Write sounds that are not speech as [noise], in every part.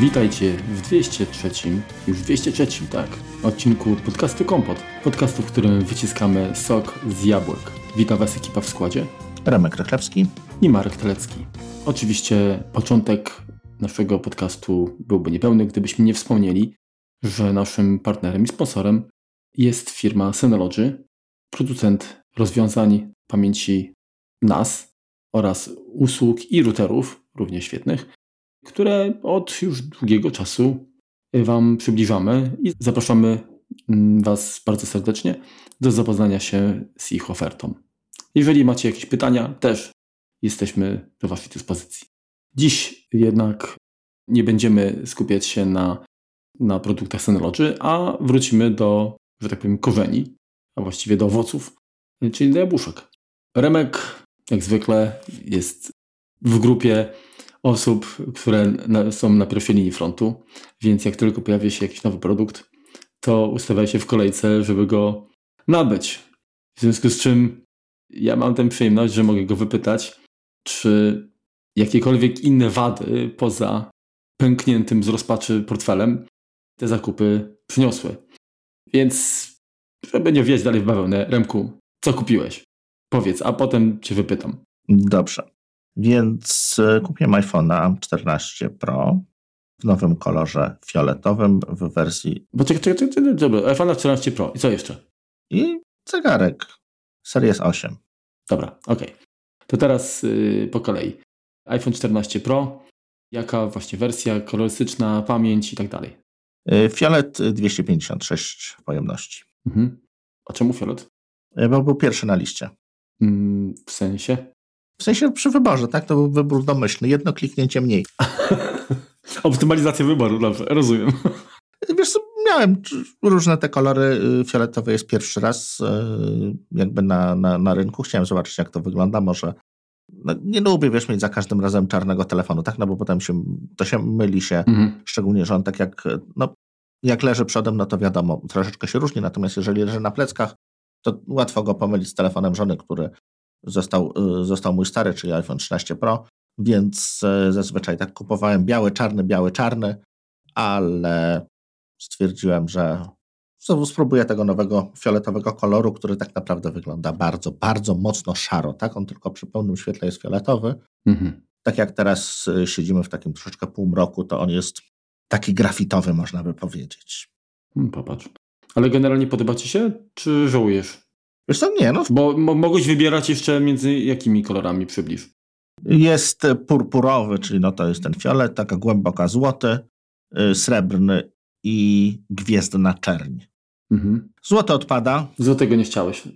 Witajcie w 203, już 203, tak, odcinku podcastu Kompot. Podcastu, w którym wyciskamy sok z jabłek. Witam Was ekipa w składzie. Remek Rychlewski i Marek Telecki. Oczywiście początek naszego podcastu byłby niepełny, gdybyśmy nie wspomnieli, że naszym partnerem i sponsorem jest firma Synology, producent rozwiązań pamięci NAS oraz usług i routerów, również świetnych, które od już długiego czasu Wam przybliżamy i zapraszamy mm, Was bardzo serdecznie do zapoznania się z ich ofertą. Jeżeli macie jakieś pytania, też jesteśmy do Waszej dyspozycji. Dziś jednak nie będziemy skupiać się na, na produktach Synology, a wrócimy do, że tak powiem, korzeni, a właściwie do owoców, czyli do jabłuszek. Remek, jak zwykle, jest w grupie osób, które są na pierwszej linii frontu, więc jak tylko pojawi się jakiś nowy produkt, to ustawia się w kolejce, żeby go nabyć. W związku z czym ja mam tę przyjemność, że mogę go wypytać, czy jakiekolwiek inne wady poza pękniętym z rozpaczy portfelem te zakupy przyniosły. Więc, żeby nie wjeść dalej w bawełnę, Remku, co kupiłeś? Powiedz, a potem cię wypytam. Dobrze. Więc e, kupiłem iPhone'a 14 Pro w nowym kolorze fioletowym w wersji. Bo czekaj, czekaj, czekaj, dobra, iPhone'a 14 Pro i co jeszcze? I zegarek Series 8. Dobra, ok. To teraz yy, po kolei. iPhone 14 Pro, jaka właśnie wersja, kolorystyczna, pamięć i tak dalej? Yy, fiolet 256 pojemności. Mhm. A czemu fiolet? Yy, bo był pierwszy na liście. Mm, w sensie? W sensie przy wyborze, tak? To był wybór domyślny. Jedno kliknięcie mniej. [laughs] Optymalizacja wyboru, dobrze, rozumiem. [laughs] Wiesz miałem różne te kolory. Y, fioletowy jest pierwszy raz y, jakby na, na, na rynku. Chciałem zobaczyć, jak to wygląda. Może no, nie lubię, wiesz, mieć za każdym razem czarnego telefonu, tak? No bo potem się, to się myli się, mhm. szczególnie, że on tak jak, no, jak leży przodem, no to wiadomo, troszeczkę się różni, natomiast jeżeli leży na pleckach, to łatwo go pomylić z telefonem żony, który został, y, został mój stary, czyli iPhone 13 Pro, więc zazwyczaj tak kupowałem biały, czarny, biały, czarny, ale stwierdziłem, że spróbuję tego nowego fioletowego koloru, który tak naprawdę wygląda bardzo, bardzo mocno szaro. Tak? On tylko przy pełnym świetle jest fioletowy. Mhm. Tak jak teraz y, siedzimy w takim troszeczkę półmroku, to on jest taki grafitowy, można by powiedzieć. Hmm, popatrz. Ale generalnie podoba Ci się, czy żałujesz? Wiesz co, nie. No. Bo mogłeś wybierać jeszcze między jakimi kolorami przybliż? Jest purpurowy, czyli no to jest ten fiolet, taka głęboka złoty, y, srebrny i gwiezdna czerń. Mhm. Złote odpada. Złotego nie chciałeś.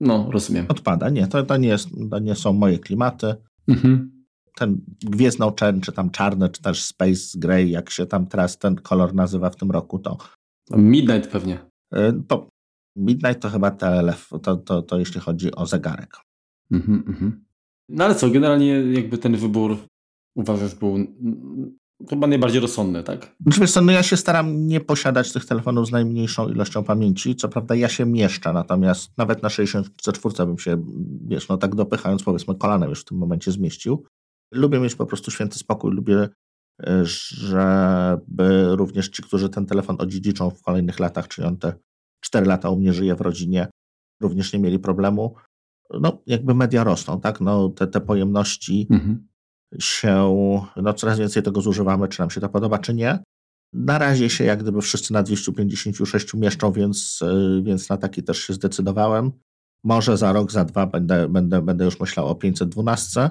No, rozumiem. Odpada, nie. To, to, nie, jest, to nie są moje klimaty. Mhm. Ten gwiezdną czerń, czy tam czarny, czy też space grey, jak się tam teraz ten kolor nazywa w tym roku, to... Midnight pewnie. Y, po, Midnight to chyba TLF, to, to, to jeśli chodzi o zegarek. Mhm, mhm. No ale co, generalnie jakby ten wybór uważasz był chyba najbardziej rozsądny, tak? Znaczy, wiesz co, no ja się staram nie posiadać tych telefonów z najmniejszą ilością pamięci. Co prawda ja się mieszczę, natomiast nawet na 64 bym się, wiesz, no tak dopychając powiedzmy kolanem już w tym momencie zmieścił. Lubię mieć po prostu święty spokój, lubię e, żeby również ci, którzy ten telefon odziedziczą w kolejnych latach, czyli on te 4 lata u mnie żyje w rodzinie, również nie mieli problemu. No, jakby media rosną, tak? No, te, te pojemności mhm się, no coraz więcej tego zużywamy, czy nam się to podoba, czy nie. Na razie się jak gdyby wszyscy na 256 mieszczą, więc, y, więc na taki też się zdecydowałem. Może za rok, za dwa będę, będę, będę już myślał o 512.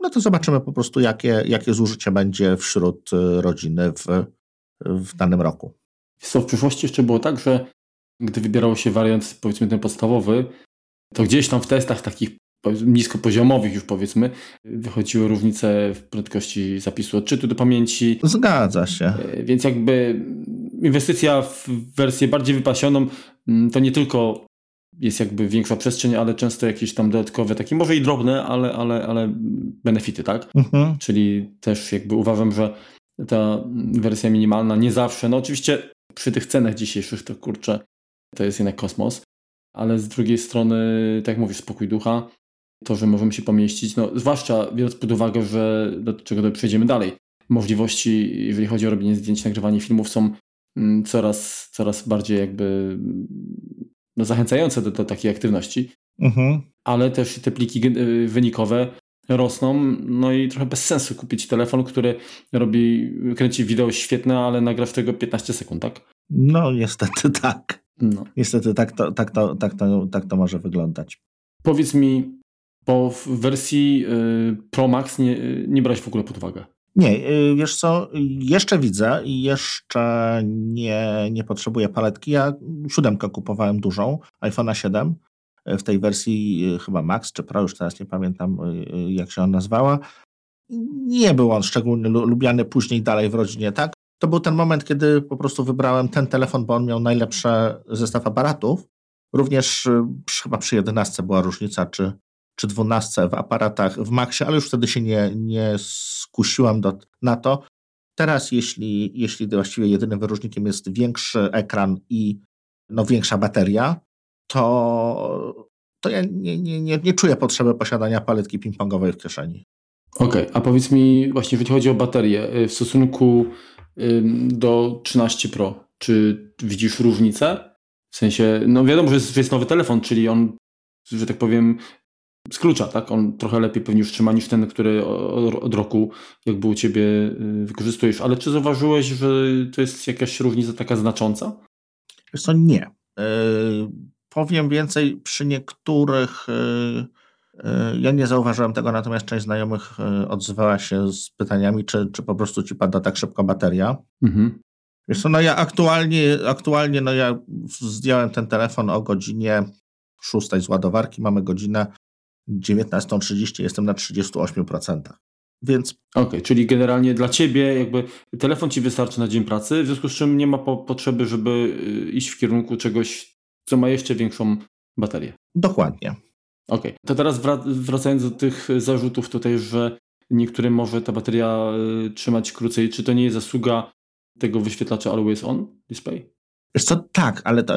No to zobaczymy po prostu, jakie, jakie zużycie będzie wśród y, rodziny w, w danym roku. Co w przyszłości jeszcze było tak, że gdy wybierało się wariant, powiedzmy ten podstawowy, to gdzieś tam w testach takich niskopoziomowych już powiedzmy, wychodziły różnice w prędkości zapisu odczytu do pamięci. Zgadza się. E, więc jakby inwestycja w wersję bardziej wypasioną mm, to nie tylko jest jakby większa przestrzeń, ale często jakieś tam dodatkowe, takie może i drobne, ale, ale, ale benefity, tak? Mhm. Czyli też jakby uważam, że ta wersja minimalna nie zawsze, no oczywiście przy tych cenach dzisiejszych to kurczę, to jest jednak kosmos, ale z drugiej strony, tak jak mówisz, spokój ducha, to, że możemy się pomieścić, no zwłaszcza biorąc pod uwagę, że do czego przejdziemy dalej, możliwości, jeżeli chodzi o robienie zdjęć, nagrywanie filmów są mm, coraz, coraz bardziej jakby no, zachęcające do, do takiej aktywności. Mhm. Ale też te pliki wynikowe rosną, no i trochę bez sensu kupić telefon, który robi, kręci wideo świetne, ale nagra w tego 15 sekund, tak? No niestety tak. No. Niestety tak to, tak, to, tak, to, tak to może wyglądać. Powiedz mi, bo w wersji y, Pro Max nie, nie brałeś w ogóle pod uwagę. Nie, y, wiesz co, jeszcze widzę i jeszcze nie, nie potrzebuję paletki. Ja siódemkę kupowałem dużą, iPhone'a 7 w tej wersji y, chyba Max czy Pro, już teraz nie pamiętam jak się on nazwała. Nie był on szczególnie lubiany później dalej w rodzinie, tak? To był ten moment, kiedy po prostu wybrałem ten telefon, bo on miał najlepszy zestaw aparatów. Również chyba przy 11 była różnica, czy czy 12 w aparatach w Maxie, ale już wtedy się nie, nie skusiłam do, na to. Teraz, jeśli, jeśli właściwie jedynym wyróżnikiem jest większy ekran i no, większa bateria, to, to ja nie, nie, nie, nie czuję potrzeby posiadania paletki ping-pongowej w kieszeni. Okej, okay, a powiedz mi właśnie, jeśli chodzi o baterię, y, w stosunku do 13 Pro, czy widzisz różnicę? W sensie, no wiadomo, że jest, jest nowy telefon, czyli on, że tak powiem, z klucza, tak? On trochę lepiej pewnie już trzyma niż ten, który od roku jakby u Ciebie y, wykorzystujesz. Ale czy zauważyłeś, że to jest jakaś różnica taka znacząca? Wiesz co, nie. Yy, powiem więcej, przy niektórych yy, ja nie zauważyłem tego, natomiast część znajomych odzywała się z pytaniami, czy, czy po prostu Ci pada tak szybko bateria. Mhm. Wiesz co, no ja aktualnie, aktualnie no ja zdjąłem ten telefon o godzinie 6 z ładowarki, mamy godzinę 19.30 jestem na 38%. Więc. Okej, okay, czyli generalnie dla ciebie jakby telefon ci wystarczy na dzień pracy, w związku z czym nie ma po potrzeby, żeby y, iść w kierunku czegoś, co ma jeszcze większą baterię. Dokładnie. Okej, okay. to teraz wracając do tych zarzutów tutaj, że niektórym może ta bateria y, trzymać krócej, czy to nie jest zasługa tego wyświetlacza Always On Display? Wiesz co, tak, ale to,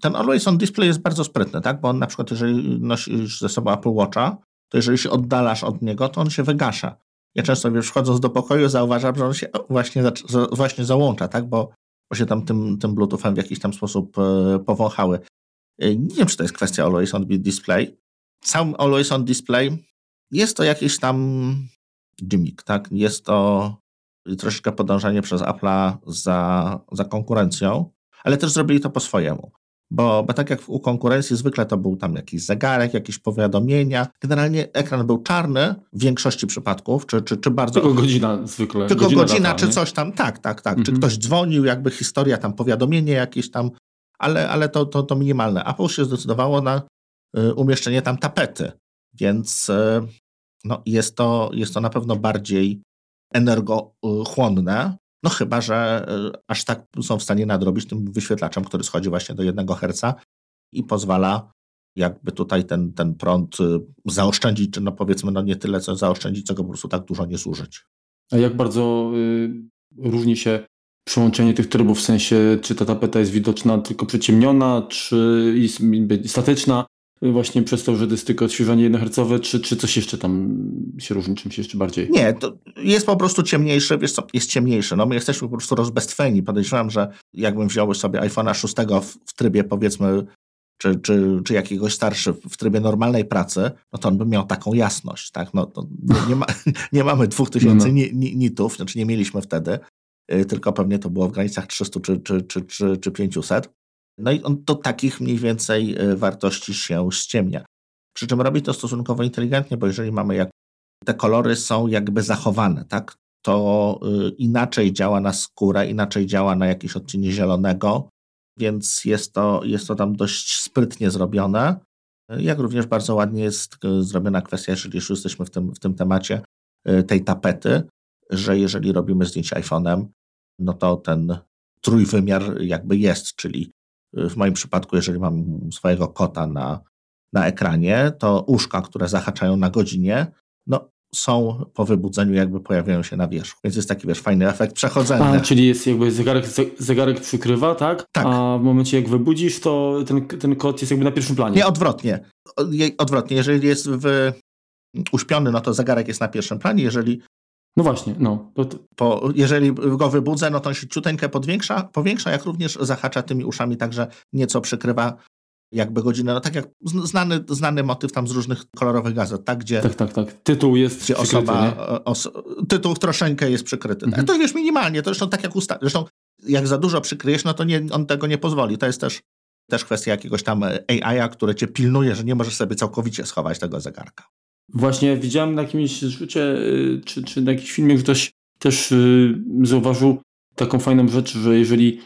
ten Always On Display jest bardzo sprytny, tak? bo on na przykład jeżeli nosisz ze sobą Apple Watcha, to jeżeli się oddalasz od niego, to on się wygasza. Ja często wiesz, wchodząc do pokoju zauważam, że on się właśnie, właśnie załącza, tak? bo, bo się tam tym, tym Bluetoothem w jakiś tam sposób e, powąchały. E, nie wiem, czy to jest kwestia Always On Display. Sam Always On Display jest to jakiś tam gimmick, tak? Jest to troszeczkę podążanie przez Apple'a za, za konkurencją, ale też zrobili to po swojemu. Bo, bo tak jak u konkurencji zwykle to był tam jakiś zegarek, jakieś powiadomienia. Generalnie ekran był czarny w większości przypadków, czy, czy, czy bardzo... Tylko godzina zwykle. Tylko godzina, godzina data, czy coś tam, tak, tak, tak. Mhm. Czy ktoś dzwonił, jakby historia tam, powiadomienie jakieś tam, ale, ale to, to, to minimalne. Apple się zdecydowało na y, umieszczenie tam tapety, więc y, no, jest, to, jest to na pewno bardziej energochłonne, no chyba, że y, aż tak są w stanie nadrobić tym wyświetlaczem, który schodzi właśnie do 1 Hz i pozwala jakby tutaj ten, ten prąd zaoszczędzić, czy no powiedzmy no nie tyle co zaoszczędzić, co go po prostu tak dużo nie zużyć. A jak bardzo y, różni się przyłączenie tych trybów, w sensie czy ta tapeta jest widoczna tylko przyciemniona, czy jest statyczna, właśnie przez to, że to jest tylko odświeżanie jednohercowe, czy, czy coś jeszcze tam się różni, czymś jeszcze bardziej? Nie, to jest po prostu ciemniejsze, wiesz co, jest ciemniejsze. No my jesteśmy po prostu rozbestwieni. Podejrzewam, że jakbym wziął sobie iPhone'a 6 w, w trybie powiedzmy czy, czy, czy jakiegoś starszy w trybie normalnej pracy, no to on by miał taką jasność, tak? No, nie, nie, ma, [laughs] nie mamy 2000 no, no. nitów, znaczy nie mieliśmy wtedy, y, tylko pewnie to było w granicach 300 czy, czy, czy, czy, czy 500. No i on do takich mniej więcej e, wartości się ściemnia. Przy czym robi to stosunkowo inteligentnie, bo jeżeli mamy jak te kolory są jakby zachowane, tak, to e, inaczej działa na skórę, inaczej działa na jakieś odcienie zielonego, więc jest to, jest to tam dość sprytnie zrobione. Jak również bardzo ładnie jest zrobiona kwestia, jeżeli już jesteśmy w tym, w tym temacie, tej tapety, że jeżeli robimy zdjęcie iPhone'em, no to ten trójwymiar jakby jest, czyli w moim przypadku, jeżeli mam swojego kota na, na ekranie, to uszka, które zahaczają na godzinie, no są po wybudzeniu jakby pojawiają się na wierzchu. Więc jest taki, wiesz, fajny efekt przechodzenia. A, czyli jest jakby zegarek, zegarek przykrywa, tak? Tak. A w momencie jak wybudzisz, to ten, ten kod jest jakby na pierwszym planie. Nie, odwrotnie. Odwrotnie. Jeżeli jest w, uśpiony, no to zegarek jest na pierwszym planie. Jeżeli No właśnie, no. To, to... Po, jeżeli go wybudzę, no to on się ciuteńkę podwiększa, powiększa, jak również zahacza tymi uszami, także nieco przykrywa jakby godzinę, no tak jak znany, znany motyw tam z różnych kolorowych gazet, tak? Gdzie, tak, tak, tak. Tytuł jest gdzie przykryty, osoba, os, Tytuł troszeczkę jest przykryty. Mhm. To wiesz, minimalnie, to zresztą tak jak usta... Zresztą jak za dużo przykryjesz, no to nie, on tego nie pozwoli. To jest też, też kwestia jakiegoś tam AI, które cię pilnuje, że nie możesz sobie całkowicie schować tego zegarka. Właśnie widziałem na jakimś zrzucie, y, czy, czy na jakimś filmie, że ktoś też y, zauważył taką fajną rzecz, że jeżeli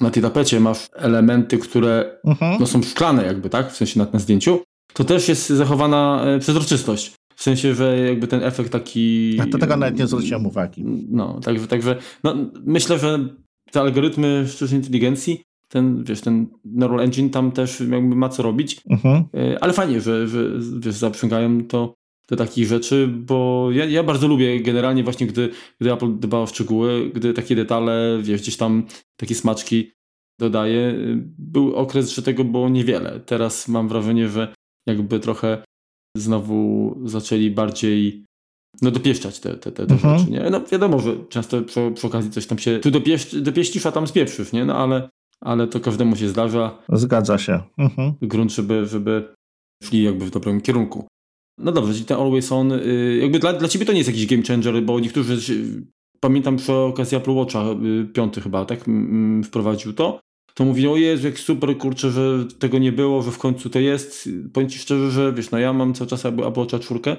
na tej tapecie masz elementy, które mhm. no, są szklane jakby, tak? W sensie na, na zdjęciu, to też jest zachowana e, przezroczystość. W sensie, że jakby ten efekt taki... A to tego nawet nie zwróciłem uwagi. No, także, także no, myślę, że te algorytmy sztucznej inteligencji, ten, wiesz, ten Neural Engine tam też jakby ma co robić, mhm. E, ale fajnie, że, że wiesz, zaprzęgają to do takich rzeczy, bo ja, ja bardzo lubię generalnie właśnie, gdy, gdy Apple dba o szczegóły, gdy takie detale, wiesz, gdzieś tam takie smaczki dodaje. Był okres, że tego było niewiele. Teraz mam wrażenie, że jakby trochę znowu zaczęli bardziej no dopieszczać te, te, te, te mhm. rzeczy, nie? No wiadomo, że często przy, przy okazji coś tam się tu dopieś, dopieścisz, a tam spieprzysz, nie? No ale, ale to każdemu się zdarza. Zgadza się. Mhm. Grunt, żeby, żeby szli jakby w dobrym kierunku. No dobrze, czyli ten Always On, y, jakby dla, dla ciebie to nie jest jakiś game changer, bo niektórzy, pamiętam przy okazji Apple Watcha, y, piąty chyba, tak, wprowadził to, to mówili, o Jezu, jak super, kurczę, że tego nie było, że w końcu to jest. Powiem Ci szczerze, że wiesz, no ja mam cały czas Apple Watcha czwórkę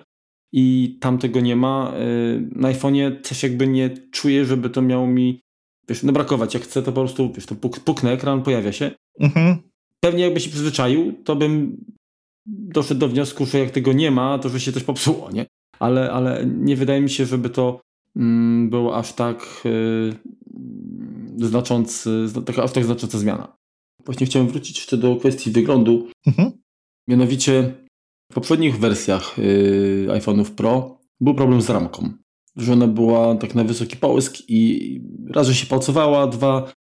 i tam tego nie ma. Y, na iPhone'ie też jakby nie czuję, żeby to miało mi, wiesz, no brakować. Jak chcę, to po prostu, wiesz, to puk, puknę ekran, pojawia się. Mhm. Pewnie jakby się przyzwyczaił, to bym doszedł do wniosku, że jak tego nie ma, to że się coś popsuło, nie? Ale, ale nie wydaje mi się, żeby to mm, było aż tak yy, znaczący, taka aż tak znacząca zmiana. Właśnie chciałem wrócić jeszcze do kwestii wyglądu. Mhm. Mianowicie w poprzednich wersjach yy, iPhone'ów Pro był problem z ramką. Że ona była tak na wysoki połysk i raz, że się palcowała, dwa,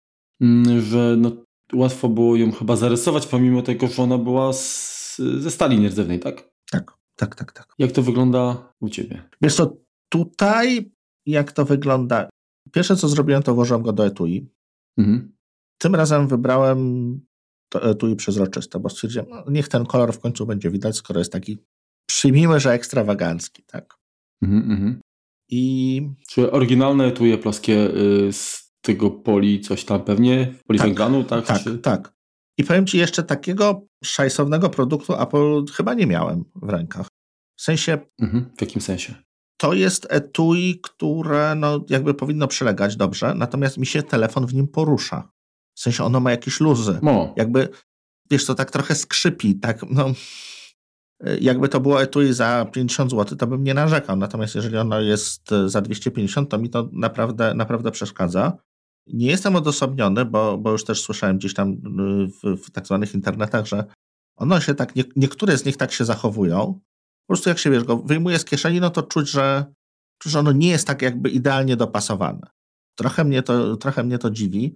yy, że no, łatwo było ją chyba zarysować, pomimo tego, że ona była z ze stali nierdzewnej, tak? Tak, tak, tak, tak. Jak to wygląda u Ciebie? Wiesz co, tutaj jak to wygląda? Pierwsze co zrobiłem, to włożyłem go do etui. Mhm. Tym razem wybrałem to etui przezroczyste, bo stwierdziłem, no, niech ten kolor w końcu będzie widać, skoro jest taki, przyjmijmy, że ekstrawagancki, tak? Mhm, mhm. I... Czy oryginalne etui plaskie y, z tego poli coś tam pewnie? Poliwęglanu, tak? Tak, tak, tak. I powiem Ci jeszcze takiego szajsownego produktu Apple chyba nie miałem w rękach. W sensie... Mhm, w jakim sensie? To jest etui, które no, jakby powinno przylegać dobrze, natomiast mi się telefon w nim porusza. W sensie ono ma jakieś luzy. No. Jakby, wiesz, to tak trochę skrzypi, tak, no... Jakby to było etui za 50 zł, to bym nie narzekał. Natomiast jeżeli ono jest za 250, to mi to naprawdę, naprawdę przeszkadza. Nie jestem odosobniony, bo, bo już też słyszałem gdzieś tam y, w, w tak zwanych internetach, że one się tak, nie, niektóre z nich tak się zachowują. Po prostu jak się wiesz, go wyjmuje z kieszeni, no to czuć, że, że ono nie jest tak jakby idealnie dopasowane. Trochę mnie to, trochę mnie to dziwi.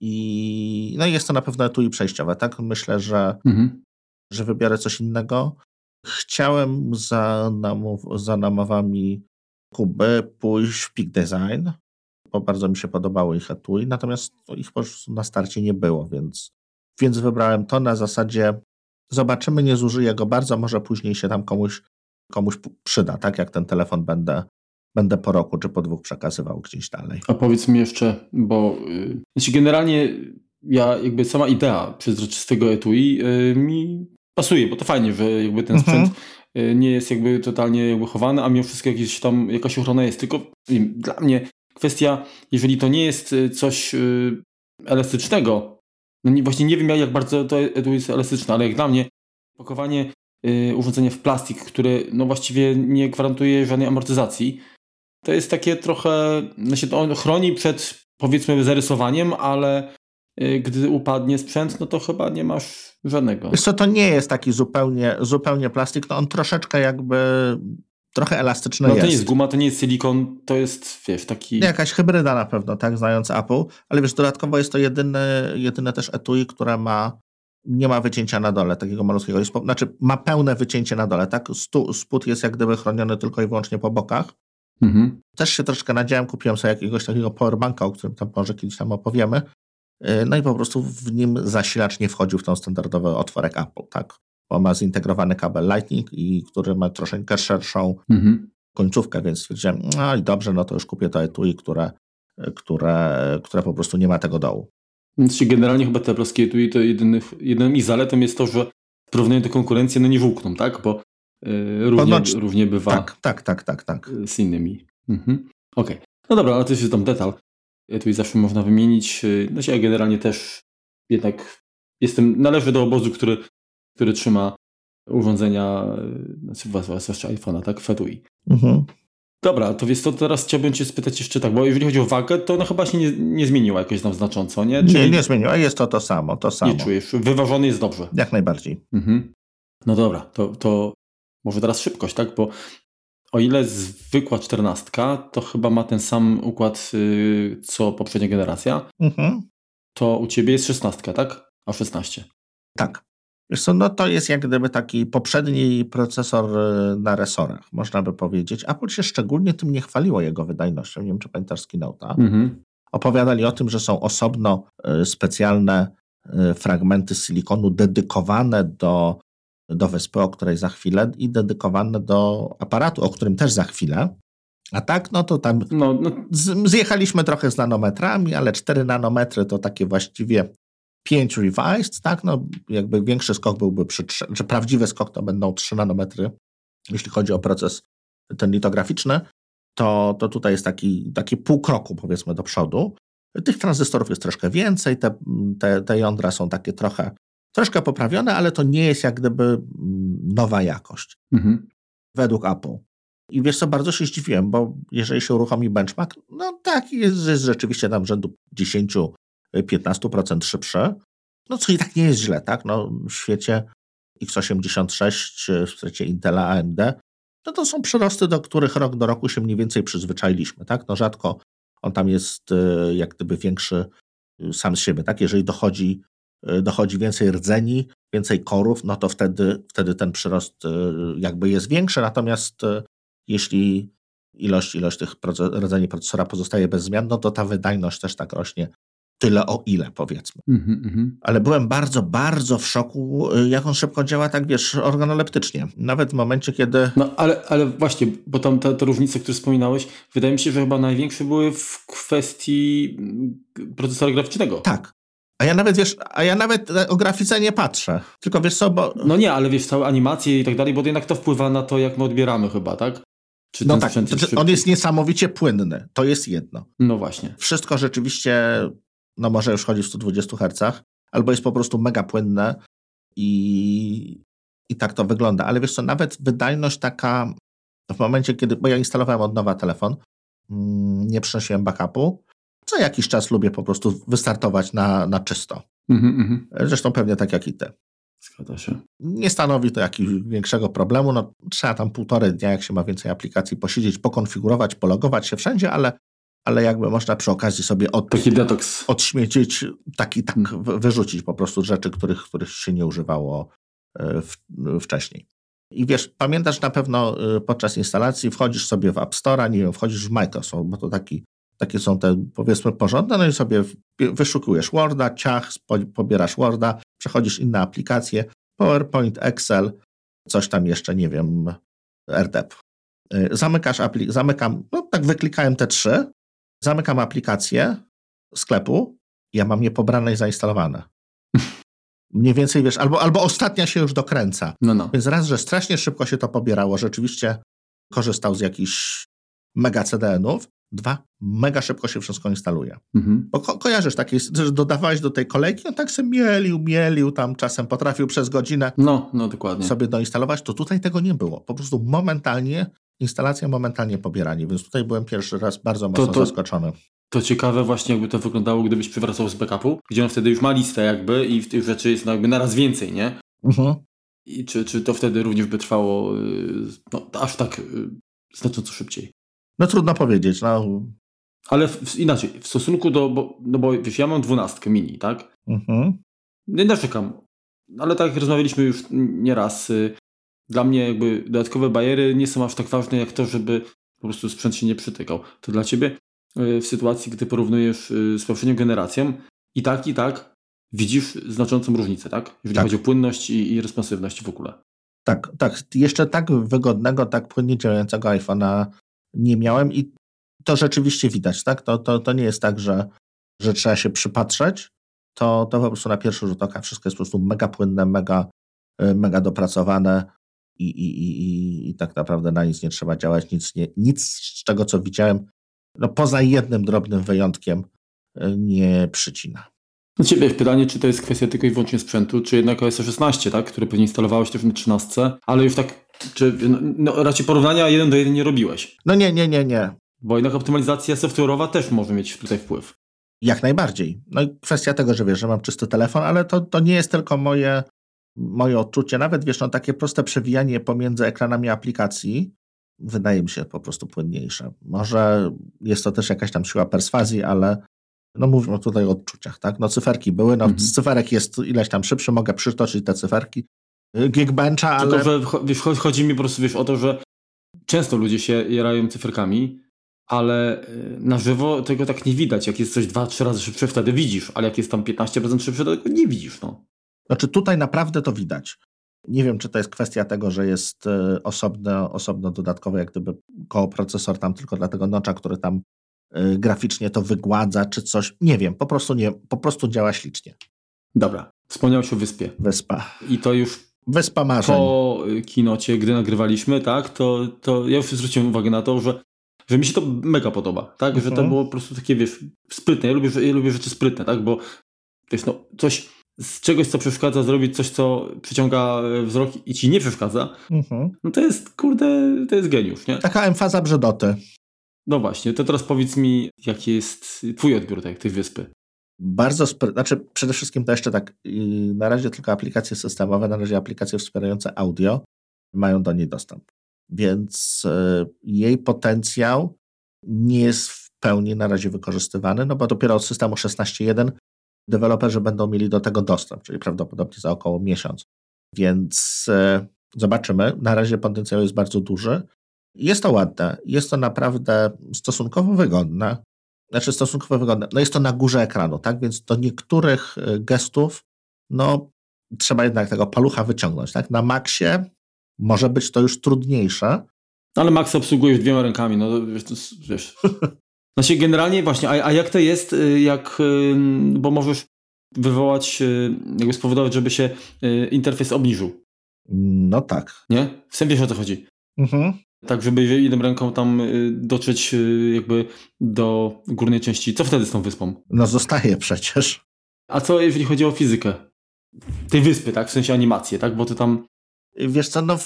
I no jest to na pewno tu i przejściowe, tak? Myślę, że, mhm. że wybiorę coś innego. Chciałem za, namów, za namowami Kuby pójść w Peak Design, bo bardzo mi się podobały ich etui, natomiast ich po prostu na starcie nie było, więc, więc wybrałem to na zasadzie zobaczymy, nie zużyję go bardzo, może później się tam komuś, komuś przyda, tak jak ten telefon będę, będę po roku czy po dwóch przekazywał gdzieś dalej. A powiedz mi jeszcze, bo yy, znaczy generalnie ja jakby sama idea przezroczystego etui yy, mi pasuje, bo to fajnie, że jakby ten sprzęt mhm. yy, nie jest jakby totalnie jakby chowany, a mimo wszystko jakieś tam jakaś ochrona jest, tylko dla mnie Kwestia, jeżeli to nie jest y, coś y, elastycznego, no nie, właśnie nie wiem jak bardzo to jest elastyczne, ale jak dla mnie pakowanie y, urządzenia w plastik, który no właściwie nie gwarantuje żadnej amortyzacji, to jest takie trochę, znaczy to on chroni przed powiedzmy zarysowaniem, ale gdy upadnie sprzęt, no to chyba nie masz żadnego. Wiesz co, to nie jest taki zupełnie, zupełnie plastik, no on troszeczkę jakby trochę elastyczne no, jest. to nie jest guma, to nie jest silikon, to jest, wiesz, taki... Jakaś hybryda na pewno, tak, znając Apple, ale wiesz, dodatkowo jest to jedyne, jedyne też etui, które ma, nie ma wycięcia na dole, takiego malutkiego, jest, znaczy ma pełne wycięcie na dole, tak, Stu, spód jest jak gdyby chroniony tylko i wyłącznie po bokach, Mhm. Też się troszkę nadziałem, kupiłem sobie jakiegoś takiego powerbanka, o którym tam może kiedyś tam opowiemy. Y, no i po prostu w nim zasilacz nie wchodził w ten standardowy otworek Apple, tak? Bo ma zintegrowany kabel Lightning, i który ma troszeczkę szerszą mhm. końcówkę, więc stwierdziłem, no i dobrze, no to już kupię to etui, które, które, które po prostu nie ma tego dołu. Znaczy generalnie chyba te polskie etui to jedynych, jedynym ich zaletą jest to, że w porównaniu do konkurencji no nie włókną, tak? Bo yy, równie, równie bywa tak, tak, tak, tak, tak. z innymi. Mhm. Okej. Okay. No dobra, ale to jest tam detal. Etui zawsze można wymienić. Y, no ja generalnie też jednak jestem, należę do obozu, który, który trzyma urządzenia, y, znaczy zwłaszcza iPhone'a, tak? W etui. Mhm. Dobra, to więc to teraz chciałbym Cię spytać jeszcze tak, bo jeżeli chodzi o wagę, to ona chyba się nie, nie zmieniła jakoś tam znacząco, nie? Czyli nie, nie zmieniła, jest to to samo, to samo. Nie czujesz, wyważony jest dobrze. Jak najbardziej. Mhm. No dobra, to, to może teraz szybkość, tak? Bo o ile zwykła czternastka, to chyba ma ten sam układ, yy, co poprzednia generacja, mhm. to u Ciebie jest szesnastka, tak? A 16. Tak. Wiesz co, no to jest jak gdyby taki poprzedni procesor y, na resorach, można by powiedzieć. Apple się szczególnie tym nie chwaliło jego wydajnością. Nie wiem, czy pamiętasz z Keynote'a. Mhm. Opowiadali o tym, że są osobno y, specjalne y, fragmenty silikonu dedykowane do, do wyspy, o której za chwilę, i dedykowane do aparatu, o którym też za chwilę. A tak, no to tam no, no. zjechaliśmy trochę z nanometrami, ale 4 nanometry to takie właściwie 5 revised, tak, no jakby większy skok byłby przy, że prawdziwy skok to będą 3 nanometry, jeśli chodzi o proces ten litograficzny, to, to tutaj jest taki, taki pół kroku powiedzmy do przodu. Tych tranzystorów jest troszkę więcej, te, te, te jądra są takie trochę, troszkę poprawione, ale to nie jest jak gdyby mm, nowa jakość. Mhm. Według Apple. I wiesz co, bardzo się zdziwiłem, bo jeżeli się uruchomi benchmark, no tak, jest, jest rzeczywiście tam rzędu 10 15% szybsze, no co i tak nie jest źle, tak? No, w świecie x86, w świecie Intela, AMD, no to są przyrosty, do których rok do roku się mniej więcej przyzwyczailiśmy, tak? No rzadko on tam jest e, jak gdyby większy e, sam z siebie, tak? Jeżeli dochodzi, dochodzi więcej rdzeni, więcej korów, no to wtedy, wtedy ten przyrost jakby jest większy, natomiast jeśli ilość, ilość tych rdzeni procesora pozostaje bez zmian, no to ta wydajność też tak rośnie tyle o ile, powiedzmy. Mm -hmm. Ale byłem bardzo, bardzo w szoku, y, jak on szybko działa, tak wiesz, organoleptycznie. Nawet w momencie, kiedy... No ale, ale właśnie, bo tam te, te różnice, które wspominałeś, wydaje mi się, że chyba największe były w kwestii mm, procesora graficznego. Tak. A ja nawet, wiesz, a ja nawet o grafice nie patrzę. Tylko wiesz co, bo... No nie, ale wiesz, całe animacje i tak dalej, bo jednak to wpływa na to, jak my odbieramy chyba, tak? Czy no tak, jest on jest niesamowicie płynny. To jest jedno. No właśnie. Wszystko rzeczywiście no może już chodzi w 120 Hz, albo jest po prostu mega płynne i, i tak to wygląda. Ale wiesz co, nawet wydajność taka w momencie, kiedy, bo ja instalowałem od nowa telefon, mm, nie przynosiłem backupu, co jakiś czas lubię po prostu wystartować na, na czysto. Mm -hmm. Zresztą pewnie tak jak i ty. Zgadza się. Nie stanowi to jakiegoś większego problemu. No, trzeba tam półtorej dnia, jak się ma więcej aplikacji, posiedzieć, pokonfigurować, pologować się wszędzie, ale ale jakby można przy okazji sobie od, taki detoks. odśmiecić, taki tak hmm. wyrzucić po prostu rzeczy, których, których się nie używało e, w, wcześniej. I wiesz, pamiętasz na pewno e, podczas instalacji, wchodzisz sobie w App Store, nie wiem, wchodzisz w Microsoft, bo to taki, takie są te powiedzmy porządne, no i sobie wyszukujesz Worda, ciach, pobierasz Worda, przechodzisz inne aplikacje, PowerPoint, Excel, coś tam jeszcze, nie wiem, RDEP. E, zamykasz aplikację, zamykam, no tak wyklikałem te trzy, zamykam aplikację sklepu, ja mam niepobrane i zainstalowane. [laughs] Mniej więcej wiesz, albo, albo ostatnia się już dokręca. No, no. Więc raz, że strasznie szybko się to pobierało, rzeczywiście korzystał z jakichś mega CDN-ów. Dwa, mega szybko się wszystko instaluje. Mhm. Bo ko kojarzysz takie, że dodawałeś do tej kolejki, on tak sobie mielił, mielił, tam czasem potrafił przez godzinę no, no, dokładnie. sobie doinstalować, to tutaj tego nie było. Po prostu momentalnie instalacja, momentalnie pobieranie, więc tutaj byłem pierwszy raz bardzo mocno to, to, zaskoczony. To ciekawe właśnie jakby to wyglądało, gdybyś przywracał z backupu, gdzie on wtedy już ma listę jakby i w tych rzeczy jest jakby naraz więcej, nie? Mhm. I czy, czy to wtedy również by trwało y, no, aż tak y, znacząco szybciej? No trudno powiedzieć, no. Ale w, inaczej, w stosunku do, bo, no bo wiesz, ja mam dwunastkę mini, tak? Mhm. Nie narzekam, ale tak jak rozmawialiśmy już nieraz, y, dla mnie jakby dodatkowe bariery nie są aż tak ważne jak to, żeby po prostu sprzęt się nie przytykał. To dla ciebie y, w sytuacji, gdy porównujesz y, z poprzednią generacją, i tak, i tak widzisz znaczącą różnicę, tak? Jeżeli tak. chodzi o płynność i, i responsywność w ogóle. Tak, tak. Jeszcze tak wygodnego, tak płynnie działającego iPhone'a nie miałem i to rzeczywiście widać, tak? To, to, to nie jest tak, że, że trzeba się przypatrzeć, to, to po prostu na pierwszy rzut oka wszystko jest po prostu mega płynne, mega, y, mega dopracowane i, i, i, i tak naprawdę na nic nie trzeba działać, nic, nie, nic z tego, co widziałem, no poza jednym drobnym wyjątkiem, y, nie przycina. Do Ciebie pytanie, czy to jest kwestia tylko i wyłącznie sprzętu, czy jednak OS 16, tak, który pewnie instalowałeś też na 13, ale już tak, czy no, no, raczej porównania jeden do jeden nie robiłeś? No nie, nie, nie, nie. Bo jednak optymalizacja software'owa też może mieć tutaj wpływ. Jak najbardziej. No i kwestia tego, że wiesz, że mam czysty telefon, ale to, to nie jest tylko moje, moje odczucie. Nawet wiesz, no takie proste przewijanie pomiędzy ekranami aplikacji wydaje mi się po prostu płynniejsze. Może jest to też jakaś tam siła perswazji, ale no mówimy tutaj o odczuciach, tak? No cyferki były, no mhm. z cyferek jest ileś tam szybszy, mogę przytoczyć te cyferki Geekbencha, ale... Tylko, że wiesz, chodzi mi po prostu wiesz, o to, że często ludzie się jarają cyferkami, ale y, na żywo tego tak nie widać. Jak jest coś dwa, trzy razy szybsze, wtedy widzisz, ale jak jest tam 15% szybsze, to tego nie widzisz. No. Znaczy tutaj naprawdę to widać. Nie wiem, czy to jest kwestia tego, że jest y, osobno, osobno dodatkowe, jak gdyby koprocesor tam tylko dla tego nocza, który tam y, graficznie to wygładza, czy coś. Nie wiem, po prostu nie, po prostu działa ślicznie. Dobra, wspomniałeś o wyspie. Wyspa. I to już Wyspa marzeń. Po kinocie, gdy nagrywaliśmy, tak, to, to ja już zwróciłem uwagę na to, że że mi się to mega podoba, tak? Że to mhm. było po prostu takie, wiesz, sprytne. Ja lubię, ja lubię rzeczy sprytne, tak? Bo wiesz, no, coś z czegoś, co przeszkadza, zrobić coś, co przyciąga e, wzrok i ci nie przeszkadza, mhm. no to jest, kurde, to jest geniusz, nie? Taka emfaza brzydoty. No właśnie, to teraz powiedz mi, jaki jest twój odbiór tej, tej wyspy? Bardzo, znaczy przede wszystkim to jeszcze tak, na razie tylko aplikacje systemowe, na razie aplikacje wspierające audio mają do niej dostęp więc e, jej potencjał nie jest w pełni na razie wykorzystywany, no bo dopiero od systemu 16.1 deweloperzy będą mieli do tego dostęp, czyli prawdopodobnie za około miesiąc. Więc e, zobaczymy. Na razie potencjał jest bardzo duży. Jest to ładne, jest to naprawdę stosunkowo wygodne. Znaczy stosunkowo wygodne. No jest to na górze ekranu, tak? Więc do niektórych e, gestów no trzeba jednak tego palucha wyciągnąć, tak? Na maksie może być to już trudniejsze. Ale Max obsługuje dwiema rękami, no wiesz. To, wiesz. [laughs] Znaczy generalnie właśnie, a, a jak to jest, y, jak, y, bo możesz wywołać, y, jakby spowodować, żeby się interfejs obniżył. No tak. Nie? W wiesz o co chodzi. Mhm. Tak, żeby jedną ręką tam dotrzeć jakby do górnej części. Co wtedy z tą wyspą? No zostaje przecież. A co jeżeli chodzi o fizykę? Tej wyspy, tak? W sensie animację, tak? Bo ty tam Wiesz co, no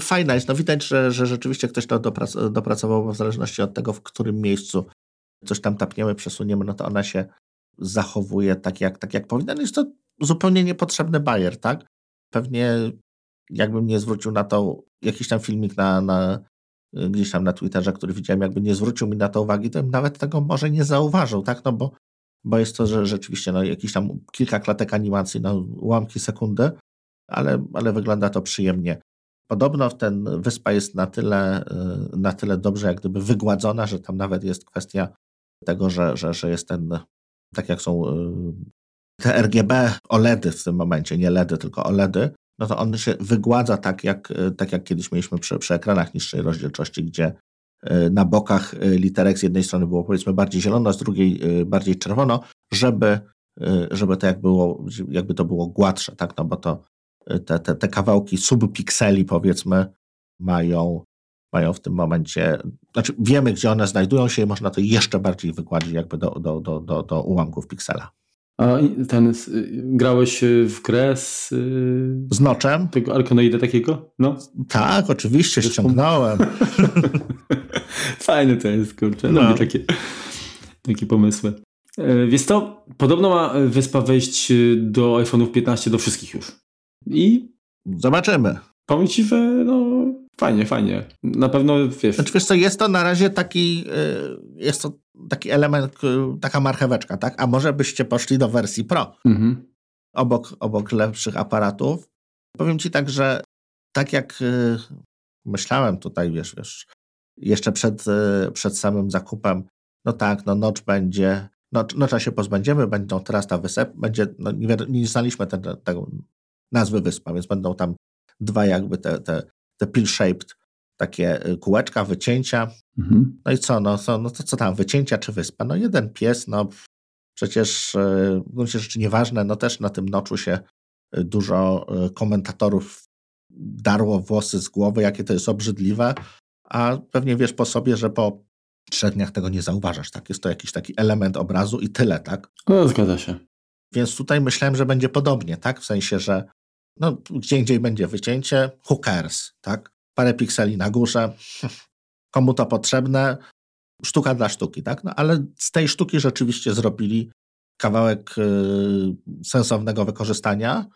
fajna jest. No widać, że, że rzeczywiście ktoś to doprac dopracował, w zależności od tego, w którym miejscu coś tam tapniemy, przesuniemy, no to ona się zachowuje tak jak, tak jak powinna. No jest to zupełnie niepotrzebny bajer, tak? Pewnie jakbym nie zwrócił na to jakiś tam filmik na, na gdzieś tam na Twitterze, który widziałem, jakby nie zwrócił mi na to uwagi, to bym nawet tego może nie zauważył, tak? No bo, bo jest to, że rzeczywiście no, jakieś tam kilka klatek animacji, no, ułamki sekundy, ale, ale wygląda to przyjemnie. Podobno ten wyspa jest na tyle, y, na tyle dobrze jak gdyby wygładzona, że tam nawet jest kwestia tego, że, że, że jest ten, tak jak są y, te RGB OLEDy w tym momencie, nie LEDy, tylko OLEDy, no to on się wygładza tak jak, y, tak jak kiedyś mieliśmy przy, przy ekranach niższej rozdzielczości, gdzie na bokach literek z jednej strony było powiedzmy bardziej zielono, z drugiej bardziej czerwono, żeby, żeby to jak było, jakby to było gładsze, tak? No bo to te, te, te kawałki subpikseli powiedzmy mają, mają w tym momencie, znaczy wiemy gdzie one znajdują się i można to jeszcze bardziej wykładzić jakby do, do, do, do, do ułamków piksela. A ten, grałeś w grę z... Z noczem? Tego Arkanoida takiego? No. Tak, oczywiście, Zresztą... ściągnąłem. [laughs] Fajne to jest, kurczę. No. Lubię takie, takie pomysły. E, więc to podobno ma wyspa wejść do iPhone'ów 15 do wszystkich już. I zobaczymy. Powiem ci, że no fajnie, fajnie. Na pewno wiesz. Znaczy, wiesz co, jest to na razie taki, y, jest to taki element, y, taka marcheweczka, tak? A może byście poszli do wersji Pro mhm. obok, obok lepszych aparatów. Powiem ci tak, że tak jak y, myślałem tutaj, wiesz, wiesz, jeszcze przed, przed samym zakupem, no tak, no nocz będzie, nocz, nocza się pozbędziemy, będą teraz ta wysep, będzie, no nie, nie znaliśmy tego nazwy wyspa, więc będą tam dwa jakby te, te, te pill-shaped takie y, kółeczka, wycięcia. Mhm. No i co, no, co, no to co tam, wycięcia czy wyspa? No jeden pies, no przecież y, w gruncie rzeczy nieważne, no też na tym noczu się y, dużo komentatorów darło włosy z głowy, jakie to jest obrzydliwe, a pewnie wiesz po sobie, że po trzech dniach tego nie zauważasz, tak? Jest to jakiś taki element obrazu i tyle, tak? No, zgadza się. Więc tutaj myślałem, że będzie podobnie, tak? W sensie, że no, gdzie indziej będzie wycięcie, who cares, tak? Parę pikseli na górze, [laughs] komu to potrzebne, sztuka dla sztuki, tak? No ale z tej sztuki rzeczywiście zrobili kawałek y, sensownego wykorzystania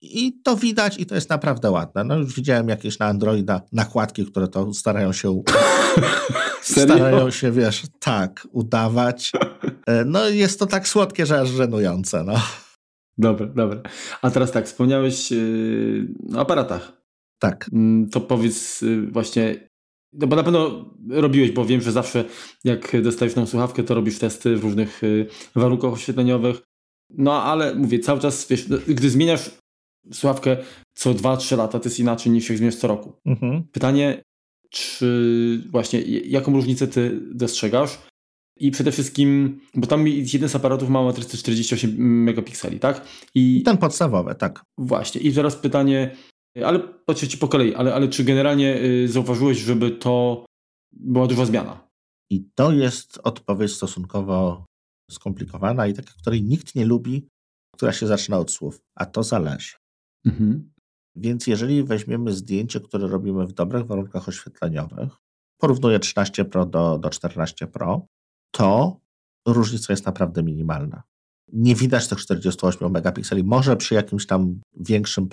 i to widać i to jest naprawdę ładne. No już widziałem jakieś na Androida nakładki, które to starają się [laughs] starają się, wiesz, tak, udawać. [laughs] E, no jest to tak słodkie, że aż żenujące, no. Dobra, dobra. A teraz tak, wspomniałeś yy, o aparatach. Tak. Mm, to powiedz yy, właśnie, no bo na pewno robiłeś, bo wiem, że zawsze jak dostajesz tą słuchawkę, to robisz testy w różnych yy, warunkach oświetleniowych. No ale mówię, cały czas, wiesz, gdy zmieniasz słuchawkę co 2-3 lata, to jest inaczej niż jak zmieniasz co roku. Mhm. Pytanie, czy właśnie jaką różnicę ty dostrzegasz? I przede wszystkim, bo tam jeden z aparatów ma matrycę 48 megapikseli, tak? I ten podstawowy, tak. Właśnie. I teraz pytanie, ale patrzcie ci po kolei, ale, ale czy generalnie y, zauważyłeś, żeby to była duża zmiana? I to jest odpowiedź stosunkowo skomplikowana i taka, której nikt nie lubi, która się zaczyna od słów, a to zależy. Mhm. Więc jeżeli weźmiemy zdjęcie, które robimy w dobrych warunkach oświetleniowych, porównuję 13 Pro do, do 14 Pro, to różnica jest naprawdę minimalna. Nie widać tych 48 megapikseli. Może przy jakimś tam większym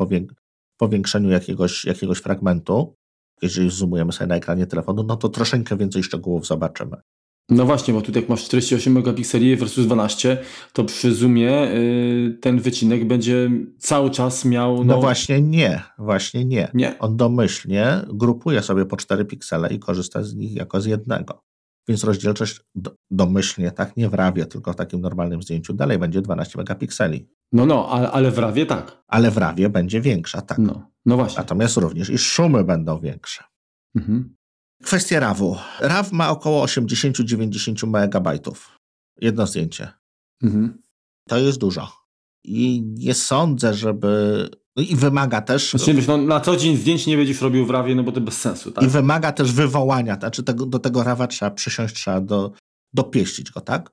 powiększeniu jakiegoś, jakiegoś fragmentu, jeżeli zoomujemy sobie na ekranie telefonu, no to troszeczkę więcej szczegółów zobaczymy. No właśnie, bo tutaj jak masz 48 megapikseli versus 12, to przy zoomie yy, ten wycinek będzie cały czas miał... No... no, właśnie nie, właśnie nie. nie. On domyślnie grupuje sobie po 4 piksele i korzysta z nich jako z jednego. Więc rozdzielczość domyślnie, tak, nie w RAWie, tylko w takim normalnym zdjęciu, dalej będzie 12 megapikseli. No, no, ale, ale w RAWie tak. Ale w RAWie będzie większa, tak. No, no właśnie. Natomiast również i szumy będą większe. Mhm. Kwestia RAWu. RAW ma około 80-90 megabajtów. Jedno zdjęcie. Mhm. To jest dużo. I nie sądzę, żeby. No I wymaga też. Znaczy, no, na co dzień zdjęć nie będziesz robił w rawie, no bo to bez sensu. Tak? I wymaga też wywołania. Znaczy, tego, do tego rawa trzeba przysiąść, trzeba do, dopieścić go, tak?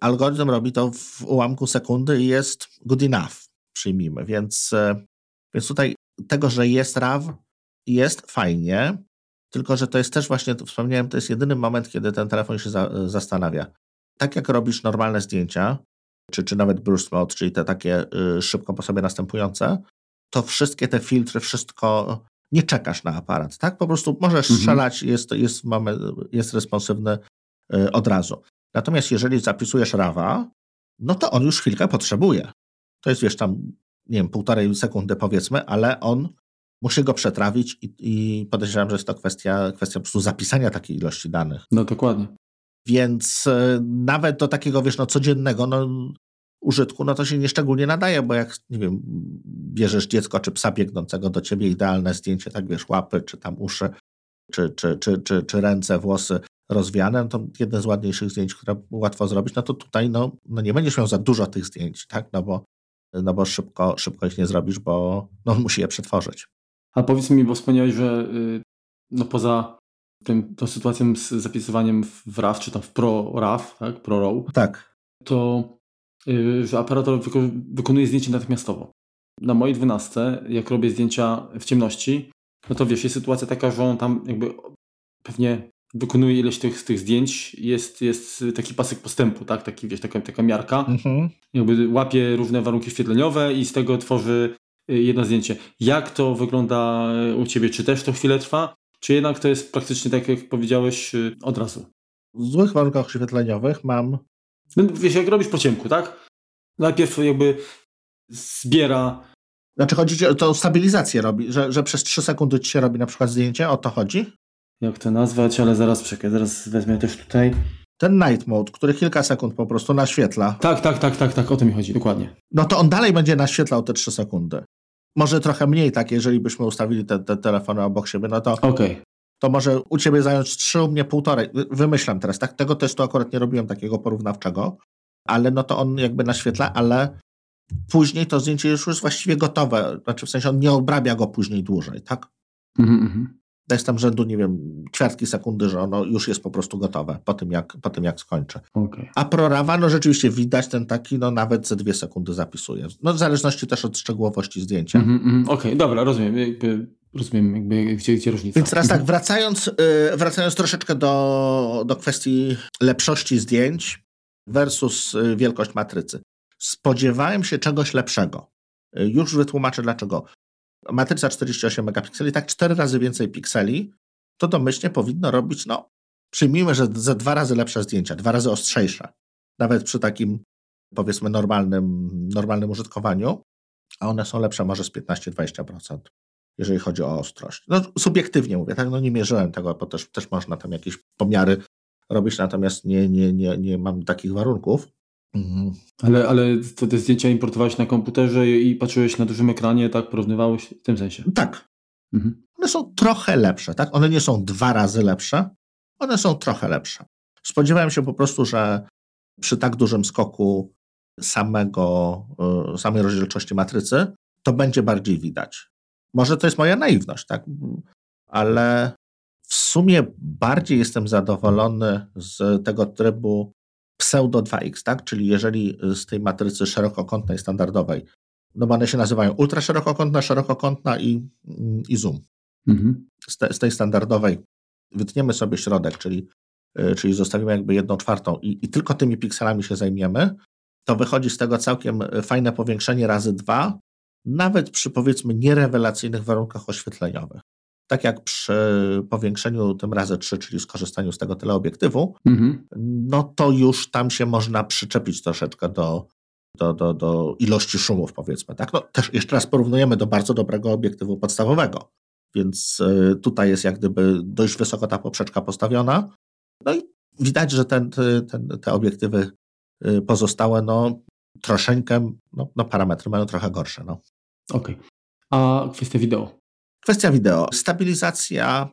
Algorytm robi to w ułamku sekundy i jest good enough, przyjmijmy. Więc, e, więc tutaj tego, że jest RAW, jest fajnie. Tylko, że to jest też właśnie, wspomniałem, to jest jedyny moment, kiedy ten telefon się za, zastanawia. Tak jak robisz normalne zdjęcia, czy, czy nawet burst mode, czyli te takie y, szybko po sobie następujące, to wszystkie te filtry, wszystko, nie czekasz na aparat, tak? Po prostu możesz mhm. strzelać, jest, jest, mamy, jest responsywny y, od razu. Natomiast jeżeli zapisujesz RAWa, no to on już chwilkę potrzebuje. To jest, wiesz, tam, nie wiem, półtorej sekundy powiedzmy, ale on musi go przetrawić i, i podejrzewam, że jest to kwestia, kwestia po prostu zapisania takiej ilości danych. No dokładnie. Więc e, nawet do takiego, wiesz, no codziennego no, użytku, no to się nieszczególnie nadaje, bo jak, nie wiem, bierzesz dziecko czy psa biegnącego do ciebie, idealne zdjęcie, tak wiesz, łapy, czy tam uszy, czy, czy, czy, czy, czy ręce, włosy rozwiane, no to jedne z ładniejszych zdjęć, które łatwo zrobić, no to tutaj no, no nie będziesz miał za dużo tych zdjęć, tak, no bo, no bo szybko, szybko ich nie zrobisz, bo no, on musi je przetworzyć. A powiedz mi, bo wspomniałeś, że y, no poza tym, tą sytuacją z zapisywaniem w RAW, czy tam w Pro RAW, tak, Pro RAW, tak. to że aparator wykonuje zdjęcie natychmiastowo. Na mojej 12, jak robię zdjęcia w ciemności, no to wiesz, jest sytuacja taka, że on tam jakby pewnie wykonuje ileś tych, tych zdjęć, jest, jest taki pasek postępu, tak? Taki, wiesz, taka, taka miarka. Mhm. Jakby łapie różne warunki świetleniowe i z tego tworzy Y, jedno zdjęcie. Jak to wygląda y, u Ciebie? Czy też to chwilę trwa? Czy jednak to jest praktycznie tak, jak powiedziałeś, y, od razu? W złych warunkach oświetleniowych mam... No, wiesz, jak robisz po ciemku, tak? Najpierw jakby zbiera... Znaczy chodzi ci o to stabilizację robi, że, że przez 3 sekundy ci się robi na przykład zdjęcie? O to chodzi? jak to nazwać, ale zaraz czekaj, zaraz wezmę też tutaj. Ten night mode, który kilka sekund po prostu naświetla. Tak, tak, tak, tak, tak, o to mi chodzi, dokładnie. No to on dalej będzie naświetlał te 3 sekundy. Może trochę mniej tak, jeżeli byśmy ustawili te, te telefony obok siebie, no to, okay. To może u ciebie zająć 3, u mnie półtorej. Wymyślam teraz, tak? Tego testu akurat nie robiłem takiego porównawczego, ale no to on jakby naświetla, ale później to zdjęcie już jest właściwie gotowe. Znaczy w sensie on nie obrabia go później dłużej, tak? Mhm, mhm jest tam rzędu, nie wiem, ćwiartki sekundy, że ono już jest po prostu gotowe po tym, jak, po tym, jak skończę. Okay. A ProRawa, no rzeczywiście widać ten taki, no nawet ze dwie sekundy zapisuje. No w zależności też od szczegółowości zdjęcia. Mm -hmm, Okej, okay, dobra, rozumiem. Rozumiem, jakby, gdzie, gdzie różnica. Więc teraz tak, mhm. wracając, yy, wracając troszeczkę do, do kwestii lepszości zdjęć versus y, wielkość matrycy. Spodziewałem się czegoś lepszego. Y, już wytłumaczę dlaczego matryca 48 megapikseli, tak cztery razy więcej pikseli, to domyślnie powinno robić, no, przyjmijmy, że ze dwa razy lepsze zdjęcia, dwa razy ostrzejsze. Nawet przy takim, powiedzmy, normalnym, normalnym użytkowaniu, a one są lepsze może z 15-20%, jeżeli chodzi o ostrość. No, subiektywnie mówię, tak, no nie mierzyłem tego, bo też, też można tam jakieś pomiary robić, natomiast nie, nie, nie, nie mam takich warunków. Mhm. Ale, ale to te zdjęcia importowałeś na komputerze i patrzyłeś na dużym ekranie, tak? Porównywałeś w tym sensie? Tak. Mhm. One są trochę lepsze, tak? One nie są dwa razy lepsze, one są trochę lepsze. Spodziewałem się po prostu, że przy tak dużym skoku samego, y, samej rozdzielczości matrycy, to będzie bardziej widać. Może to jest moja naiwność, tak? Ale w sumie bardziej jestem zadowolony z tego trybu pseudo 2x, tak? Czyli jeżeli z tej matrycy szerokokątnej, standardowej, no bo one się nazywają ultra szerokokątna, szerokokątna i, i zoom. Mhm. Z, te, z, tej standardowej wytniemy sobie środek, czyli, y, czyli zostawimy jakby jedną czwartą i, i tylko tymi pikselami się zajmiemy, to wychodzi z tego całkiem fajne powiększenie razy dwa, nawet przy powiedzmy nierewelacyjnych warunkach oświetleniowych tak jak przy powiększeniu tym razy 3, czyli skorzystaniu z tego teleobiektywu, mhm. no to już tam się można przyczepić troszeczkę do, do, do, do ilości szumów, powiedzmy. Tak? No, też jeszcze raz porównujemy do bardzo dobrego obiektywu podstawowego, więc y, tutaj jest jak gdyby dość wysoko ta poprzeczka postawiona. No i widać, że ten, ten, te obiektywy y, pozostałe, no troszeczkę, no, no parametry mają trochę gorsze. No. Okej. Okay. A kwestia wideo? Kwestia wideo. Stabilizacja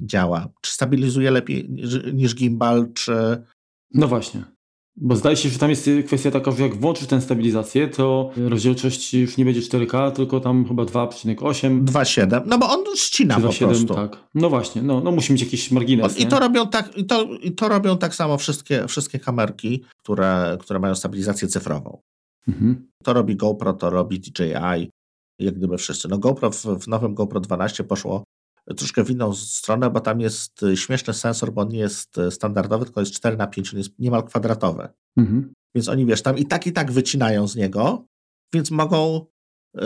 działa. Czy stabilizuje lepiej niż gimbal, czy... No właśnie. Bo zdaje się, że tam jest kwestia taka, że jak włączysz tę stabilizację, to rozdzielczość już nie będzie 4K, tylko tam chyba 2,8. 2,7. No bo on ścina 2, po 7, prostu. tak. No właśnie, no, no musi mieć jakiś margines. I to robią tak, i to, i to robią tak samo wszystkie, wszystkie kamerki, które, które mają stabilizację cyfrową. Mhm. To robi GoPro, to robi DJI, jak gdyby wszyscy. No GoPro w, w nowym GoPro 12 poszło troszkę w inną stronę, bo tam jest y, śmieszny sensor, bo on nie jest y, standardowy, tylko jest 4 na 5, on jest niemal kwadratowy. Mhm. Więc oni, wiesz, tam i tak, i tak wycinają z niego, więc mogą, yy,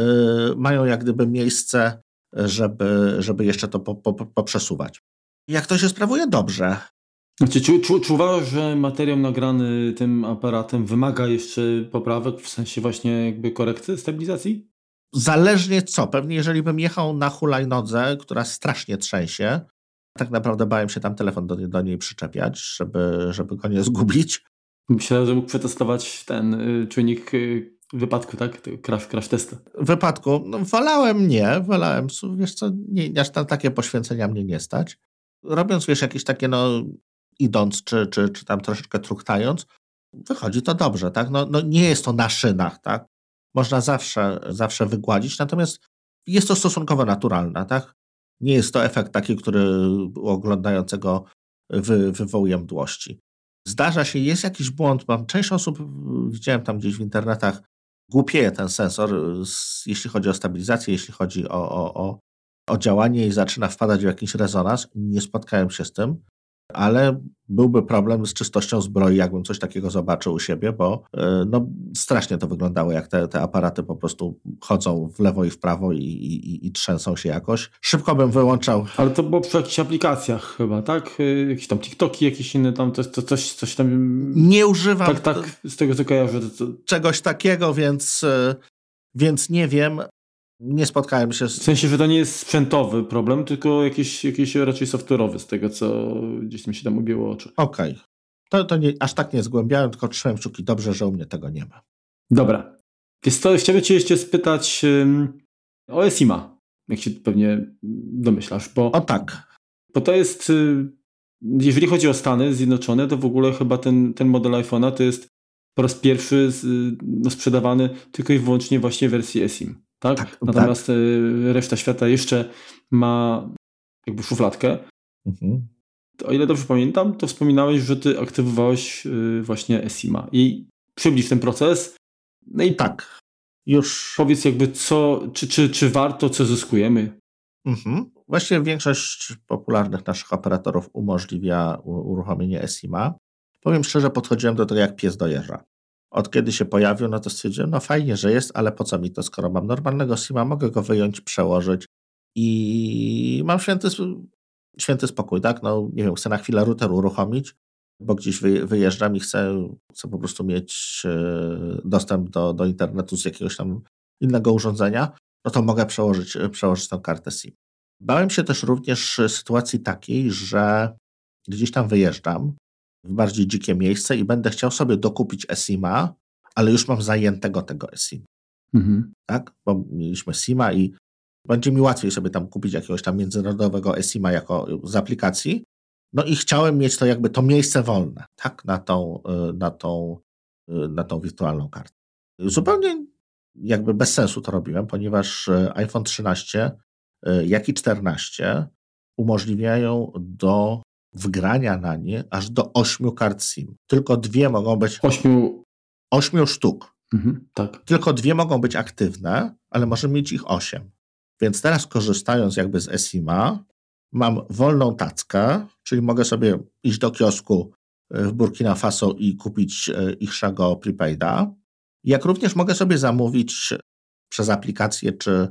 mają jak gdyby miejsce, żeby, żeby jeszcze to po, po, poprzesuwać. Jak to się sprawuje? Dobrze. Znaczy, czy, czy, czy uważasz, że materiał nagrany tym aparatem wymaga jeszcze poprawek, w sensie właśnie jakby korekty stabilizacji? Zależnie co, pewnie jeżeli bym jechał na hulajnodze, która strasznie trzęsie, tak naprawdę bałem się tam telefon do, do niej przyczepiać, żeby, żeby go nie zgubić. Myślałem, że mógł przetestować ten y, czynnik y, wypadku, tak? Crash, crash testy. Wypadku? No, wolałem nie, wolałem, wiesz co, nie, aż tam takie poświęcenia mnie nie stać. Robiąc, wiesz, jakieś takie, no, idąc, czy, czy, czy tam troszeczkę truchtając, wychodzi to dobrze, tak? No, no nie jest to na szynach, tak? Można zawsze, zawsze wygładzić, natomiast jest to stosunkowo naturalne, tak? Nie jest to efekt taki, który oglądającego wy, wywołuje mdłości. Zdarza się, jest jakiś błąd, mam część osób, widziałem tam gdzieś w internetach, głupieje ten sensor, jeśli chodzi o stabilizację, jeśli chodzi o, o, o, o działanie i zaczyna wpadać w jakiś rezonans. Nie spotkałem się z tym ale byłby problem z czystością zbroi, jakbym coś takiego zobaczył u siebie, bo e, no, strasznie to wyglądało, jak te, te aparaty po prostu chodzą w lewo i w prawo i, i, i trzęsą się jakoś. Szybko bym wyłączał. Ale to było przy jakichś aplikacjach chyba, tak? E, jakieś tam TikToki, jakieś inne tam, to, to, coś, coś tam... Nie używam... Tak, tak, z tego co kojarzę. To... Czegoś takiego, więc, e, więc nie wiem. Nie spotkałem się z... W sensie, że to nie jest sprzętowy problem, tylko jakiś, jakiś raczej software'owy z tego, co gdzieś tam się tam ubiło oczy. Okej. Okay. To, to nie, aż tak nie zgłębiałem, tylko trzymałem kciuki. Dobrze, że u mnie tego nie ma. Dobra. Więc to chciałbym cię jeszcze spytać um, o ESIMA, jak się pewnie domyślasz, bo... O tak. Bo to jest, y, jeżeli chodzi o Stany Zjednoczone, to w ogóle chyba ten, ten model iPhone'a to jest po raz pierwszy no, sprzedawany tylko i wyłącznie właśnie w wersji eSIM. Tak? tak Natomiast tak. reszta świata jeszcze ma jakby szufladkę. Mhm. O ile dobrze pamiętam, to wspominałeś, że ty aktywowałeś y, właśnie eSIMa. I przybliż ten proces. No i tak. Już. Powiedz jakby co, czy, czy, czy warto, co zyskujemy? Mhm. Właściwie większość popularnych naszych operatorów umożliwia uruchomienie eSIMa. Powiem szczerze, podchodziłem do tego jak pies do jeża. Od kiedy się pojawił, no to stwierdziłem, no fajnie, że jest, ale po co mi to, skoro mam normalnego SIMa, mogę go wyjąć, przełożyć i mam święty, święty spokój, tak? No nie wiem, chcę na chwilę router uruchomić, bo gdzieś wyjeżdżam i chcę, chcę po prostu mieć e, dostęp do, do internetu z jakiegoś tam innego urządzenia, no to mogę przełożyć, przełożyć tę kartę SIM. Bałem się też również sytuacji takiej, że gdzieś tam wyjeżdżam w bardziej dzikie miejsce i będę chciał sobie dokupić SIMA, ale już mam zajętego tego SIM. Mhm. Tak? Bo mieliśmy SIMA i będzie mi łatwiej sobie tam kupić jakiegoś tam międzynarodowego SIMA jako z aplikacji. No i chciałem mieć to jakby to miejsce wolne, tak? Na tą, y, na tą, y, na tą wirtualną kartę. Zupełnie jakby bez sensu to robiłem, ponieważ y, iPhone 13, jak i 14 umożliwiają do wgrania na nie aż do ośmiu kart SIM. Tylko dwie mogą być. Ośmiu. Ośmiu sztuk. Mhm, tak. Tylko dwie mogą być aktywne, ale możemy mieć ich osiem. Więc teraz korzystając jakby z eSIMa, mam wolną tackę, czyli mogę sobie iść do kiosku e, w Burkina Faso i kupić e, ich Shago prepaida. Jak również mogę sobie zamówić przez aplikację czy,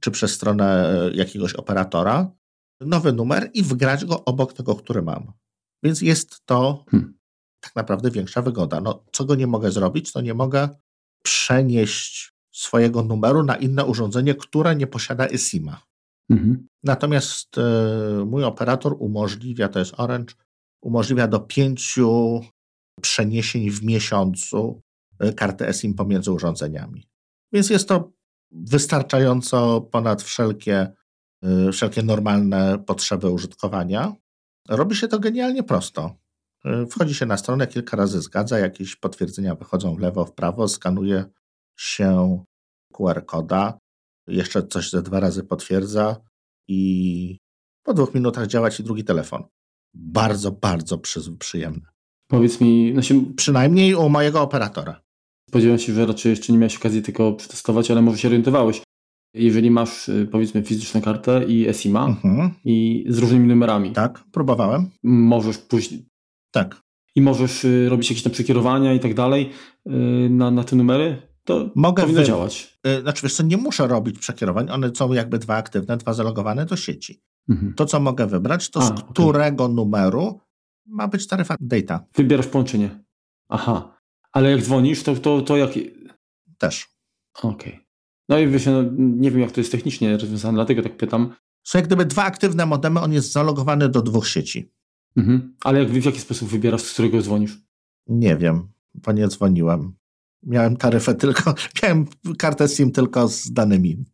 czy przez stronę e, jakiegoś operatora nowy numer i wgrać go obok tego, który mam. Więc jest to hmm. tak naprawdę większa wygoda. No, co go nie mogę zrobić, to nie mogę przenieść swojego numeru na inne urządzenie, które nie posiada eSIM-a. Mhm. Natomiast y, mój operator umożliwia, to jest Orange, umożliwia do pięciu przeniesień w miesiącu y, karty eSIM pomiędzy urządzeniami. Więc jest to wystarczająco ponad wszelkie wszelkie normalne potrzeby użytkowania. Robi się to genialnie prosto. Y, wchodzi się na stronę, kilka razy zgadza, jakieś potwierdzenia wychodzą w lewo, w prawo, skanuje się QR koda, jeszcze coś ze dwa razy potwierdza i po dwóch minutach działa ci drugi telefon. Bardzo, bardzo przyjemne. Powiedz mi, no się... przynajmniej u mojego operatora. Spodziewam się, że raczej jeszcze nie miałeś okazji tego przetestować, ale może się orientowałeś jeżeli masz y, powiedzmy fizyczną kartę i ESIMA mhm. i z różnymi numerami. Tak, próbowałem. Możesz pójść. Tak. I możesz y, robić jakieś tam przekierowania i tak dalej y, na, na te numery, to Mogę powinno wy... działać. Znaczy wiesz co, nie muszę robić przekierowań, one są jakby dwa aktywne, dwa zalogowane do sieci. Mhm. To, co mogę wybrać, to A, z którego okay. numeru ma być taryfa data. Wybierasz połączenie. Aha. Ale jak dzwonisz, to, to, to jak... Też. Okej. Okay. No i wiesz, no, nie wiem jak to jest technicznie rozwiązane, dlatego tak pytam. Są jak gdyby dwa aktywne modemy, on jest zalogowany do dwóch sieci. Mhm. Ale jak, w jaki sposób wybierasz, z którego dzwonisz? Nie wiem, bo nie dzwoniłem. Miałem taryfę tylko, [laughs] miałem kartę SIM tylko z danymi.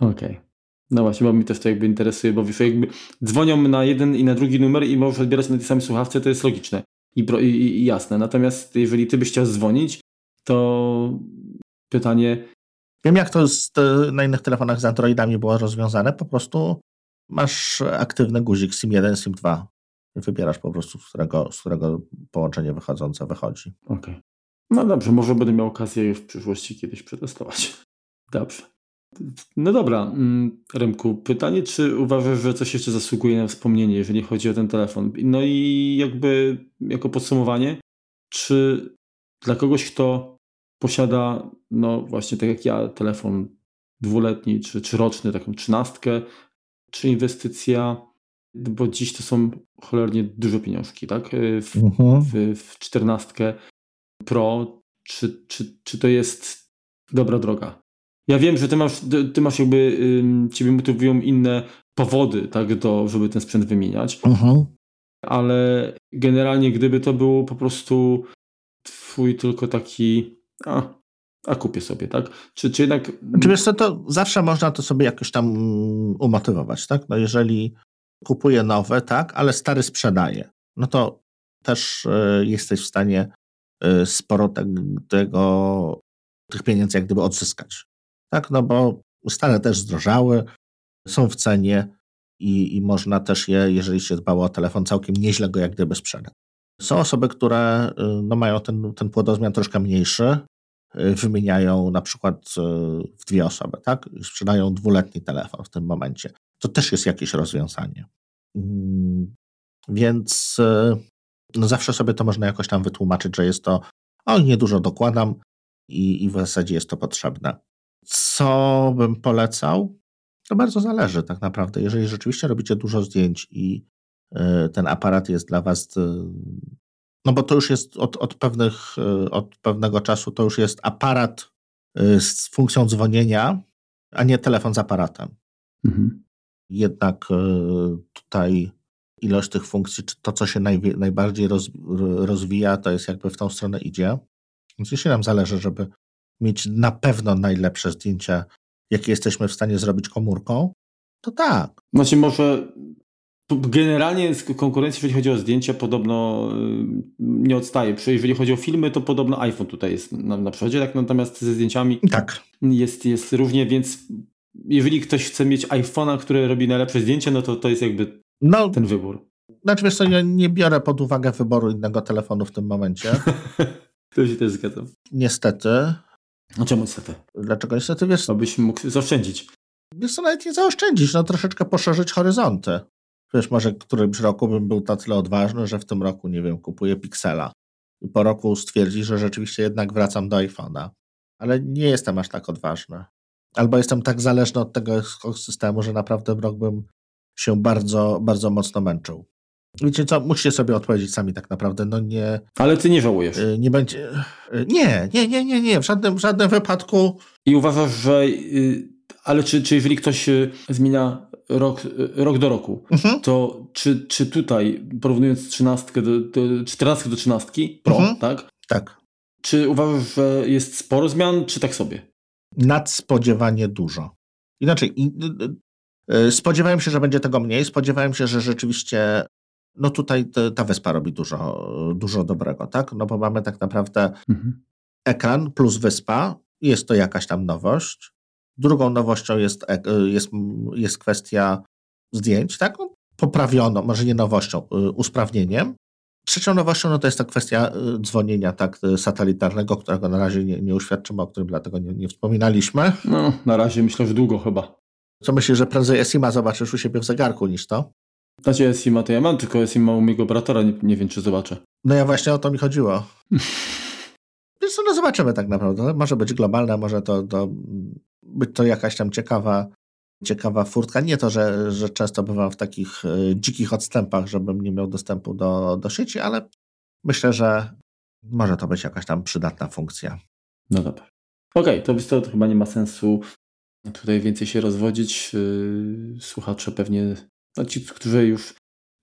Okej. Okay. No właśnie, bo mi też to jakby interesuje, bo wiesz, jakby dzwonią na jeden i na drugi numer i możesz odbierać na tej samej słuchawce, to jest logiczne i, i, i jasne. Natomiast jeżeli ty byś chciał dzwonić, to pytanie, Wiem, jak to z, na innych telefonach z Androidami było rozwiązane. Po prostu masz aktywny guzik SIM1, SIM2. Wybierasz po prostu, z którego, z którego połączenie wychodzące wychodzi. Okej. Okay. No dobrze, może będę miał okazję w przyszłości kiedyś przetestować. [laughs] Dobrze. No dobra, mm, Remku, pytanie, czy uważasz, że coś jeszcze zasługuje na wspomnienie, jeżeli chodzi o ten telefon? No i jakby jako podsumowanie, czy dla kogoś, kto posiada, no właśnie tak jak ja, telefon dwuletni czy, czy roczny, taką trzynastkę, czy inwestycja, bo dziś to są cholernie dużo pieniążki, tak? W, mhm. w, w czternastkę Pro, czy, czy, czy to jest dobra droga? Ja wiem, że ty masz, ty masz jakby, ciebie motywują inne powody, tak, do, żeby ten sprzęt wymieniać. Mhm. Ale generalnie, gdyby to było po prostu twój tylko taki, a, a kupię sobie, tak? Czy, czy jednak... Czy wiesz co, to zawsze można to sobie jakoś tam umotywować, tak? No jeżeli kupuję nowe, tak, ale stary sprzedaje, no to też y, jesteś w stanie y, sporo tego, tych pieniędzy jak gdyby odzyskać. Tak, no bo stare też zdrożały, są w cenie i, i można też je, jeżeli się dbało o telefon, całkiem nieźle go jak gdyby sprzedać. Są osoby, które y, no, mają ten, ten płodozmian troszkę mniejszy, wymieniają na przykład w dwie osoby, tak? Sprzedają dwuletni telefon w tym momencie. To też jest jakieś rozwiązanie. Mm, więc no zawsze sobie to można jakoś tam wytłumaczyć, że jest to, o niedużo dokładam i, i w zasadzie jest to potrzebne. Co bym polecał? To bardzo zależy tak naprawdę. Jeżeli rzeczywiście robicie dużo zdjęć i y, ten aparat jest dla Was, y, no bo to już jest od, od, pewnych, y, od pewnego czasu, to już jest aparat z funkcją dzwonienia, a nie telefon z aparatem. Mhm. Jednak tutaj ilość tych funkcji, czy to, co się naj, najbardziej roz, rozwija, to jest jakby w tą stronę idzie. Więc jeśli nam zależy, żeby mieć na pewno najlepsze zdjęcia, jakie jesteśmy w stanie zrobić komórką, to tak. Znaczy może generalnie z konkurencji, jeżeli chodzi o zdjęcia, podobno y, nie odstaje. Jeżeli chodzi o filmy, to podobno iPhone tutaj jest na, na przodzie, tak? natomiast ze zdjęciami tak. jest, jest równie, więc jeżeli ktoś chce mieć iPhone'a, który robi najlepsze zdjęcia, no to to jest jakby no, ten wybór. Znaczy wiesz co, ja nie biorę pod uwagę wyboru innego telefonu w tym momencie. [laughs] to się też zgadzam. Niestety. No czemu niestety? Dlaczego niestety, wiesz... Abyś mógł zaoszczędzić. Wiesz co, nawet nie zaoszczędzić, no troszeczkę poszerzyć horyzonty. Wiesz, może którymś roku bym był na tyle odważny, że w tym roku, nie wiem, kupuję Pixela. I po roku stwierdzi, że rzeczywiście jednak wracam do iPhone'a. Ale nie jestem aż tak odważny. Albo jestem tak zależny od tego systemu, że naprawdę rok bym się bardzo, bardzo mocno męczył. Wiecie co, musicie sobie odpowiedzieć sami tak naprawdę, no nie... Ale ty nie żałujesz. Y, nie będzie... Y, nie, nie, nie, nie, nie, w żadnym, w żadnym wypadku... I uważasz, że... Y, ale czy, czy jeżeli ktoś zmienia rok, rok do roku, mhm. to czy, czy tutaj, porównując 13 do, do 14 do 13 Pro, mhm. tak? Tak. Czy uważasz, że jest sporo zmian, czy tak sobie? Nadspodziewanie dużo. Inaczej, E, spodziewałem się, że będzie tego mniej. Spodziewałem się, że rzeczywiście no tutaj ta wyspa robi dużo, dużo dobrego, tak? No bo mamy tak naprawdę mhm. ekran plus wyspa. Jest to jakaś tam nowość. Drugą nowością jest, e, jest, jest kwestia zdjęć, tak? No, poprawiono, może nie nowością, e, usprawnieniem. Trzecią nowością no to jest ta kwestia dzwonienia tak satelitarnego, którego na razie nie, nie uświadczymy, o którym dlatego nie, nie wspominaliśmy. No, na razie myślę, że długo chyba. Co myślisz, że prędzej Esima zobaczysz u siebie w zegarku niż to? Znaczy Esima to ja mam, tylko Esima u mojego bratora, nie, nie wiem czy zobaczę. No ja właśnie o to mi chodziło. [laughs] Więc no zobaczymy tak naprawdę. Może być globalne, może to, to być to jakaś tam ciekawa, ciekawa furtka. Nie to, że, że często bywam w takich y, dzikich odstępach, żebym nie miał dostępu do, do sieci, ale myślę, że może to być jakaś tam przydatna funkcja. No dobra. Okej, okay, to, to chyba nie ma sensu tutaj więcej się rozwodzić. Y, słuchacze pewnie, no ci, którzy już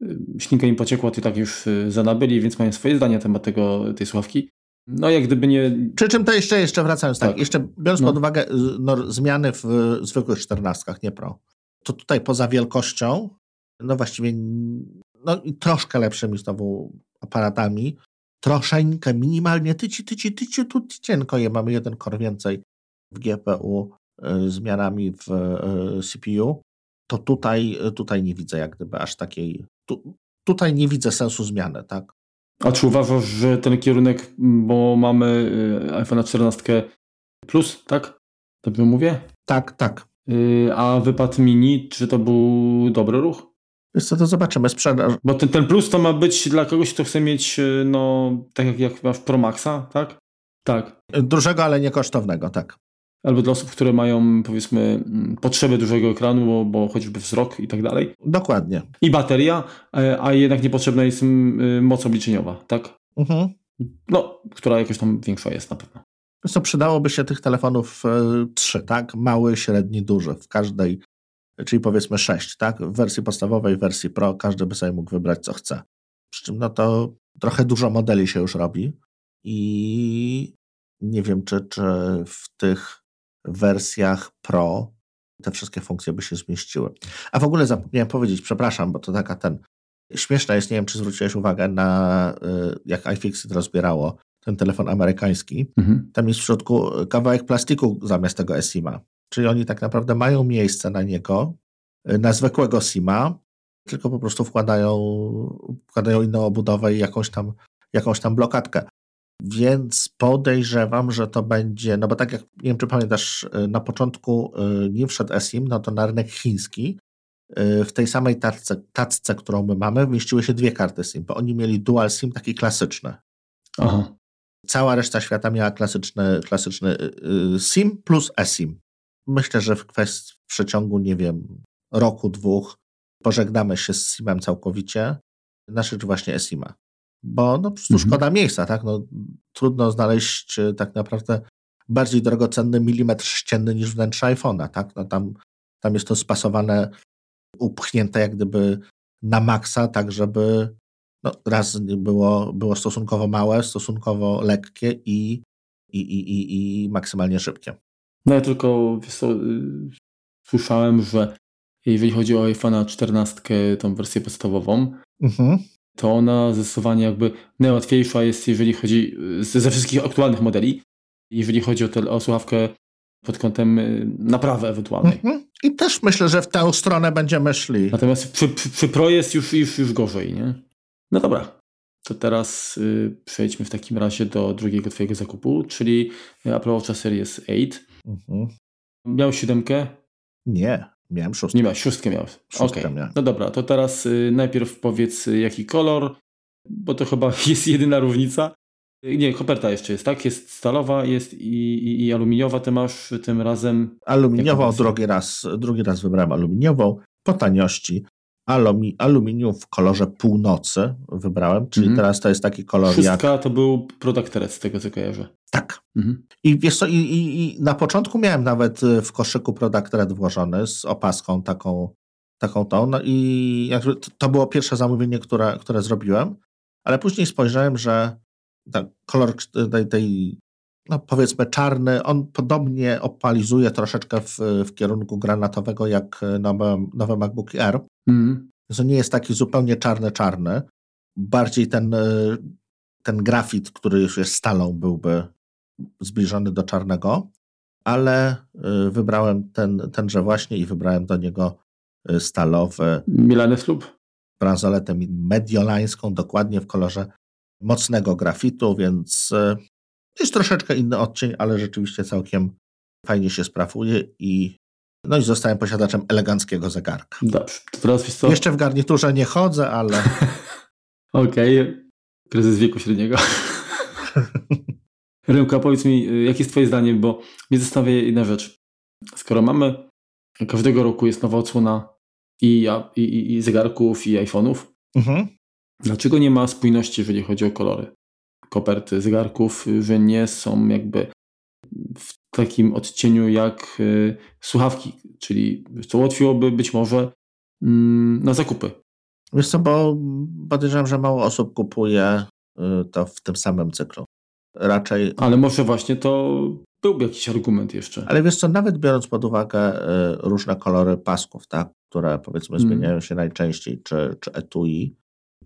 y, ślinka im pociekła, to tak już zanabyli, więc mają swoje zdanie na temat tego, tej sławki. No jak gdyby nie... Przy czym to jeszcze, jeszcze wracając, tak, tak jeszcze biorąc no. pod uwagę no, zmiany w zwykłych czternastkach, nie pro, to tutaj poza wielkością, no właściwie no, troszkę lepszymi znowu aparatami, troszeczkę, minimalnie tyci, tyci, tyci, tu cienko je mamy jeden kor więcej w GPU, E, zmianami w e, CPU, to tutaj, tutaj nie widzę jak gdyby aż takiej. Tu, tutaj nie widzę sensu zmiany, tak? A czy uważasz, że ten kierunek, bo mamy e, iPhone 14 Plus, tak? Dobrze mówię? Tak, tak. A wypad mini, czy to był dobry ruch? Wiesz co, to zobaczymy sprzedaż. Bo ten, ten plus to ma być dla kogoś, kto chce mieć, no, tak jak, jak masz Pro Maxa, tak? Tak. Dużego, ale nie kosztownego, tak albo dla osób, które mają powiedzmy mm, potrzeby dużego ekranu, bo, bo choćby wzrok i tak dalej. Dokładnie. I bateria, e, a jednak niepotrzebna jest mm, y, moc obliczeniowa, tak? Mhm. No, która jakoś tam większa jest na pewno. Co przydałoby się tych telefonów e, trzy, tak? Mały, średni, duży. W każdej, czyli powiedzmy sześć, tak? W wersji podstawowej, w wersji Pro, każdy by sobie mógł wybrać co chce. Przy czym no to trochę dużo modeli się już robi i nie wiem, czy, czy w tych wersjach Pro te wszystkie funkcje by się zmieściły. A w ogóle zapomniałem powiedzieć, przepraszam, bo to taka ten. Śmieszne jest, nie wiem, czy zwróciłeś uwagę na y, jak iFixit rozbierało ten telefon amerykański. Mhm. Tam jest w środku kawałek plastiku zamiast tego SIM-a. Czyli oni tak naprawdę mają miejsce na niego, y, na zwykłego SIM-a, tylko po prostu wkładają, wkładają inną obudowę i jakąś tam, jakąś tam blokadkę. Więc podejrzewam, że to będzie, no bo tak jak, nie wiem czy pamiętasz, y, na początku y, nie wszedł eSIM, no to na rynek chiński y, w tej samej tacce, tacce, którą my mamy, mieściły się dwie karty SIM, bo oni mieli dual SIM taki klasyczny. Aha. Cała reszta świata miała klasyczny, klasyczny SIM plus eSIM. Myślę, że w kwestii w przeciągu, nie wiem, roku, dwóch pożegnamy się z SIM-em całkowicie na rzecz właśnie eSIM-a bo no, po prostu mhm. szkoda miejsca, tak? No, trudno znaleźć e, tak naprawdę bardziej drogocenny milimetr ścienny niż wnętrze iPhone'a, tak? No, tam, tam jest to spasowane, upchnięte jak gdyby na maksa, tak żeby no, raz było, było stosunkowo małe, stosunkowo lekkie i, i, i, i, i maksymalnie szybkie. No ja tylko y, słyszałem, że jeżeli chodzi o iPhone'a 14, tą wersję podstawową, mhm to ona zdecydowanie jakby najłatwiejsza jest, jeżeli chodzi ze wszystkich aktualnych modeli, jeżeli chodzi o, te, o słuchawkę pod kątem y, naprawy ewentualnej. Mhm. I też myślę, że w tę stronę będziemy szli. Natomiast przy, przy, przy Pro jest już, już, już gorzej, nie? No dobra. To teraz y, przejdźmy w takim razie do drugiego twojego zakupu, czyli Apple Watch Series 8. Mhm. Miał siódemkę? Nie. Miałem szóstkę. Nie miałeś, szóstkę miałeś. Okej, okay. no dobra, to teraz y, najpierw powiedz y, jaki kolor, bo to chyba [laughs] jest jedyna różnica. Nie, koperta jeszcze jest, tak? Jest stalowa, jest i, i, i aluminiowa, ty masz tym razem... Aluminiową drugi raz, drugi raz wybrałem aluminiową, po taniości. Alumi, aluminium w kolorze północy wybrałem, czyli mm. teraz to jest taki kolor Szóstka jak... to był product red, z tego co kojarzę. Tak. Mhm. I wiesz co, i, i, i, na początku miałem nawet y, w koszyku product red włożony z opaską taką, taką tą, no i jakby to było pierwsze zamówienie, które, które zrobiłem, ale później spojrzałem, że kolor tej, tej no powiedzmy czarny, on podobnie opalizuje troszeczkę w, w kierunku granatowego jak nowe, nowe MacBook Air. Mm. To nie jest taki zupełnie czarny-czarny. Bardziej ten, y, ten grafit, który już jest stalą, byłby zbliżony do czarnego, ale y, wybrałem ten, tenże właśnie i wybrałem do niego y, stalowy. Milany Slub? Bransoletę mediolańską, dokładnie w kolorze mocnego grafitu, więc jest troszeczkę inny odcień, ale rzeczywiście całkiem fajnie się sprawuje i no i zostałem posiadaczem eleganckiego zegarka. Dobrze, to teraz wiesz co? Jeszcze w garniturze nie chodzę, ale... [laughs] Okej, okay. kryzys wieku średniego. [laughs] Rymka, powiedz mi, y, jakie jest twoje zdanie, bo mnie zastanawia jedna rzecz. Skoro mamy, każdego roku jest nowa odsłona i, i, i zegarków, i iPhone'ów, mhm. dlaczego nie ma spójności, jeżeli chodzi o kolory? Koperty zegarków, że nie są jakby w takim odcieniu jak y, słuchawki, czyli co ułatwiłoby być może mm, na zakupy. Wiesz co, bo podejrzewam, że mało osób kupuje y, to w tym samym cyklu. Raczej. Ale może właśnie to byłby jakiś argument jeszcze. Ale wiesz co, nawet biorąc pod uwagę y, różne kolory pasków, tak, które powiedzmy hmm. zmieniają się najczęściej, czy, czy etui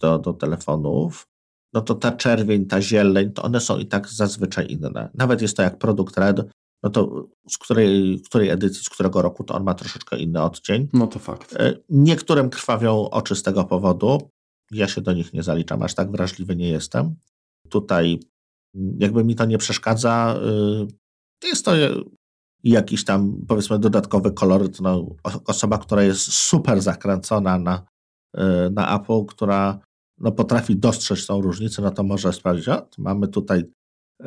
do, do telefonów, no to ta czerwień, ta zieleń, to one są i tak zazwyczaj inne. Nawet jest to jak produkt red, no to z której, której edycji, z którego roku, to on ma troszeczkę inny odcień. No to fakt. E, niektórym krwawią oczy z tego powodu. Ja się do nich nie zaliczam, aż tak wrażliwy nie jestem. Tutaj jakby mi to nie przeszkadza. Y, jest to jakiś tam, powiedzmy, dodatkowy kolor. No, osoba, która jest super zakręcona na, y, na Apple, która no, potrafi dostrzec tą różnicę, no to może sprawdzić, o, mamy tutaj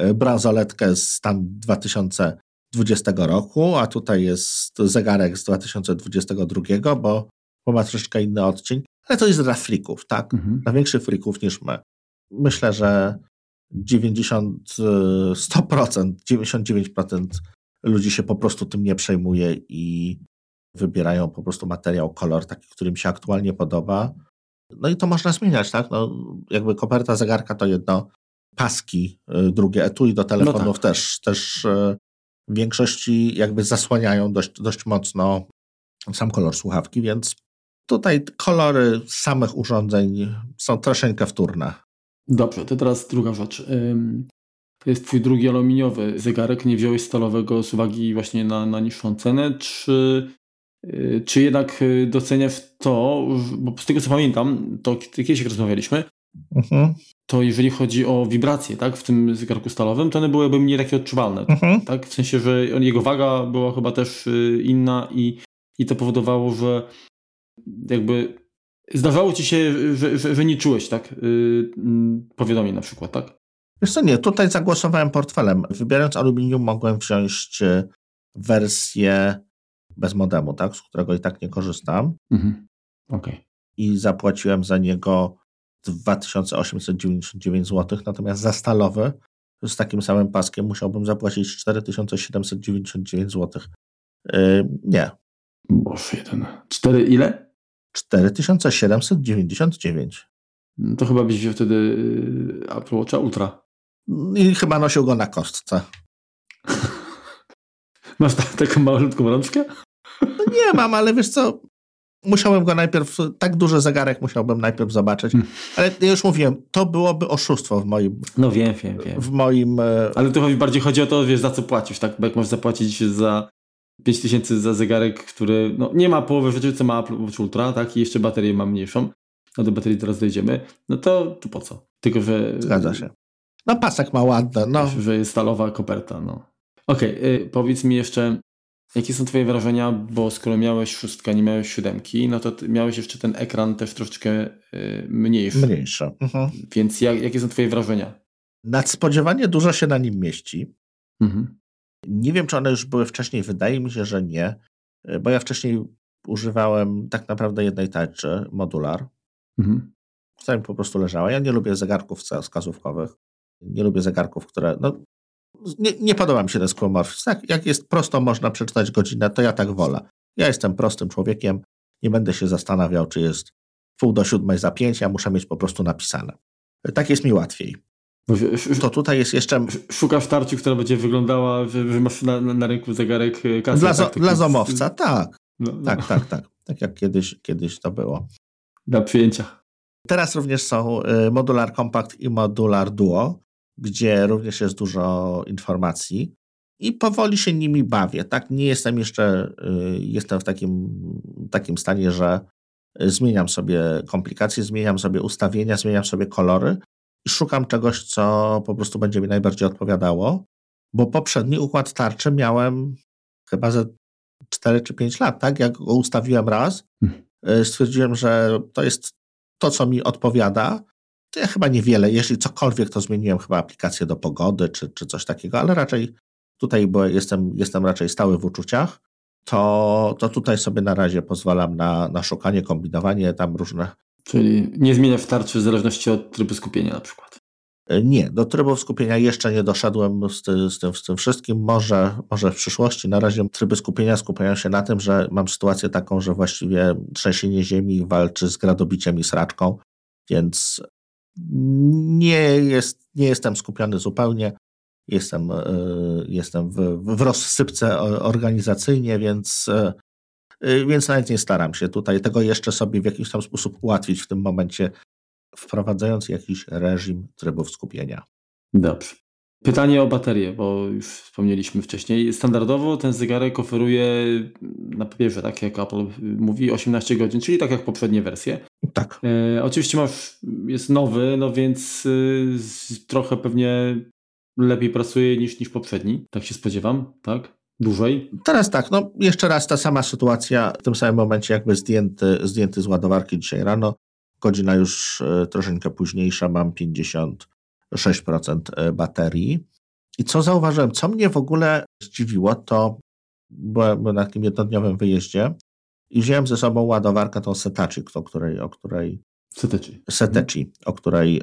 y, bransoletkę z stan 2020 roku, a tutaj jest zegarek z 2022, bo, bo ma troszeczkę inny odcień, ale to jest dla frików, tak? Mhm. Dla większych frików niż my. Myślę, że 90, 100%, 99% ludzi się po prostu tym nie przejmuje i wybierają po prostu materiał, kolor taki, który mi się aktualnie podoba. No i to można zmieniać, tak? No, jakby koperta zegarka to jedno, paski, y, drugie etui do telefonów no tak. też, też y, w większości jakby zasłaniają dość, dość mocno sam kolor słuchawki, więc tutaj kolory samych urządzeń są troszeczkę wtórne. Dobrze, to teraz druga rzecz. To jest twój drugi aluminiowy zegarek. Nie wziąłeś stalowego z uwagi właśnie na, na niższą cenę, czy, czy jednak doceniasz to, bo z tego co pamiętam, to kiedyś rozmawialiśmy, mhm to jeżeli chodzi o wibracje, tak, w tym zegarku stalowym, to one byłyby mniej takie odczuwalne, mhm. tak, w sensie, że jego waga była chyba też y, inna i, i to powodowało, że jakby zdarzało ci się, że, że, że nie czułeś, tak, yy, powiadomień na przykład, tak? Wiesz co, nie, tutaj zagłosowałem portfelem. Wybierając aluminium mogłem wziąć y, wersję bez modemu, tak, z którego i tak nie korzystam. Mhm. Okay. I zapłaciłem za niego 2899 zł, natomiast za stalowy z takim samym paskiem musiałbym zapłacić 4799 zł. Yy, nie. Boże, jeden. Cztery ile? 4799. No to chyba byś wziął wtedy yy, Apple Watcha Ultra. I chyba nosił go na kostce. [laughs] Masz taką malutką rączkę? Nie mam, ale wiesz co, musiałem go najpierw, tak duży zegarek musiałbym najpierw zobaczyć, hmm. ale ja już mówiłem, to byłoby oszustwo w moim... No wiem, wiem, wiem. W moim... E, ale tu bardziej chodzi o to, wiesz, za co płacisz, tak? Bo jak masz zapłacić za 5000 za zegarek, który no, nie ma połowy rzeczy, co ma Apple Watch Ultra, tak? I jeszcze baterię ma mniejszą, no do baterii teraz dojdziemy, no to, to po co? Tylko, że... Zgadza się. No pasek ma ładny, no. Że jest stalowa koperta, no. Okej, okay, powiedz mi jeszcze, Jakie są Twoje wrażenia, bo skoro miałeś szóstkę, nie miałeś siódemki, no to miałeś jeszcze ten ekran też troszeczkę y, mniejszy. Mniejszy. Mhm. Więc jak, jakie są Twoje wrażenia? Nadspodziewanie dużo się na nim mieści. Mhm. Nie wiem, czy one już były wcześniej, wydaje mi się, że nie, y, bo ja wcześniej używałem tak naprawdę jednej tarczy, modular, mhm. która mi po prostu leżała. Ja nie lubię zegarków wskazówkowych. Nie lubię zegarków, które. No, nie, nie podoba mi się ten skłomorfizm. Tak, jak jest prosto można przeczytać godzinę, to ja tak wolę. Ja jestem prostym człowiekiem, nie będę się zastanawiał, czy jest pół do siódmej za pięć, ja muszę mieć po prostu napisane. Tak jest mi łatwiej. To tutaj jest jeszcze... Szukasz tarczy, która będzie wyglądała, że, że masz na, na rynku zegarek e, kasy. Dla, tak, dla zomowca, tak. No, no. Tak, tak, tak. Tak jak kiedyś, kiedyś to było. Dla przyjęcia. Teraz również są e, Modular Compact i Modular Duo gdzie również jest dużo informacji i powoli się nimi bawię. Tak, nie jestem jeszcze, y, jestem w takim, takim stanie, że zmieniam sobie komplikacje, zmieniam sobie ustawienia, zmieniam sobie kolory i szukam czegoś, co po prostu będzie mi najbardziej odpowiadało, bo poprzedni układ tarczy miałem chyba ze 4 czy 5 lat, tak? Jak go ustawiłem raz, hmm. y, stwierdziłem, że to jest to, co mi odpowiada ja chyba niewiele, jeśli cokolwiek, to zmieniłem chyba aplikację do pogody czy, czy coś takiego, ale raczej tutaj, bo jestem, jestem raczej stały w uczuciach, to, to tutaj sobie na razie pozwalam na, na szukanie, kombinowanie tam różne. Czyli nie zmienia w tarczy w zależności od trybu skupienia na przykład. E, nie, do trybu skupienia jeszcze nie doszedłem z, ty, z, tym, z tym wszystkim. Może, może w przyszłości. Na razie tryby skupienia skupiają się na tym, że mam sytuację taką, że właściwie trzęsienie ziemi walczy z gradobiciem i sraczką, więc nie, jest, nie jestem skupiony zupełnie. Jestem, e, jestem w, w rozsypce organizacyjnie, więc, e, e, więc nawet nie staram się tutaj tego jeszcze sobie w jakiś tam sposób ułatwić w tym momencie, wprowadzając jakiś reżim trybów skupienia. Dobrze. Pytanie o baterię, bo już wspomnieliśmy wcześniej. Standardowo ten zegarek oferuje na papierze, tak jak Apple mówi, 18 godzin, czyli tak jak poprzednie wersje. Tak. E, oczywiście masz, jest nowy, no więc y, trochę pewnie lepiej pracuje niż, niż poprzedni. Tak się spodziewam, tak? Dłużej? Teraz tak, no jeszcze raz ta sama sytuacja, w tym samym momencie jakby zdjęty, zdjęty z ładowarki dzisiaj rano. Godzina już y, troszeczkę późniejsza, mam 50 6% e, baterii. I co zauważyłem, co mnie w ogóle zdziwiło, to byłem na takim jednodniowym wyjeździe i wziąłem ze sobą ładowarkę tą Setachi, o której, o której Setechi. Setechi, o której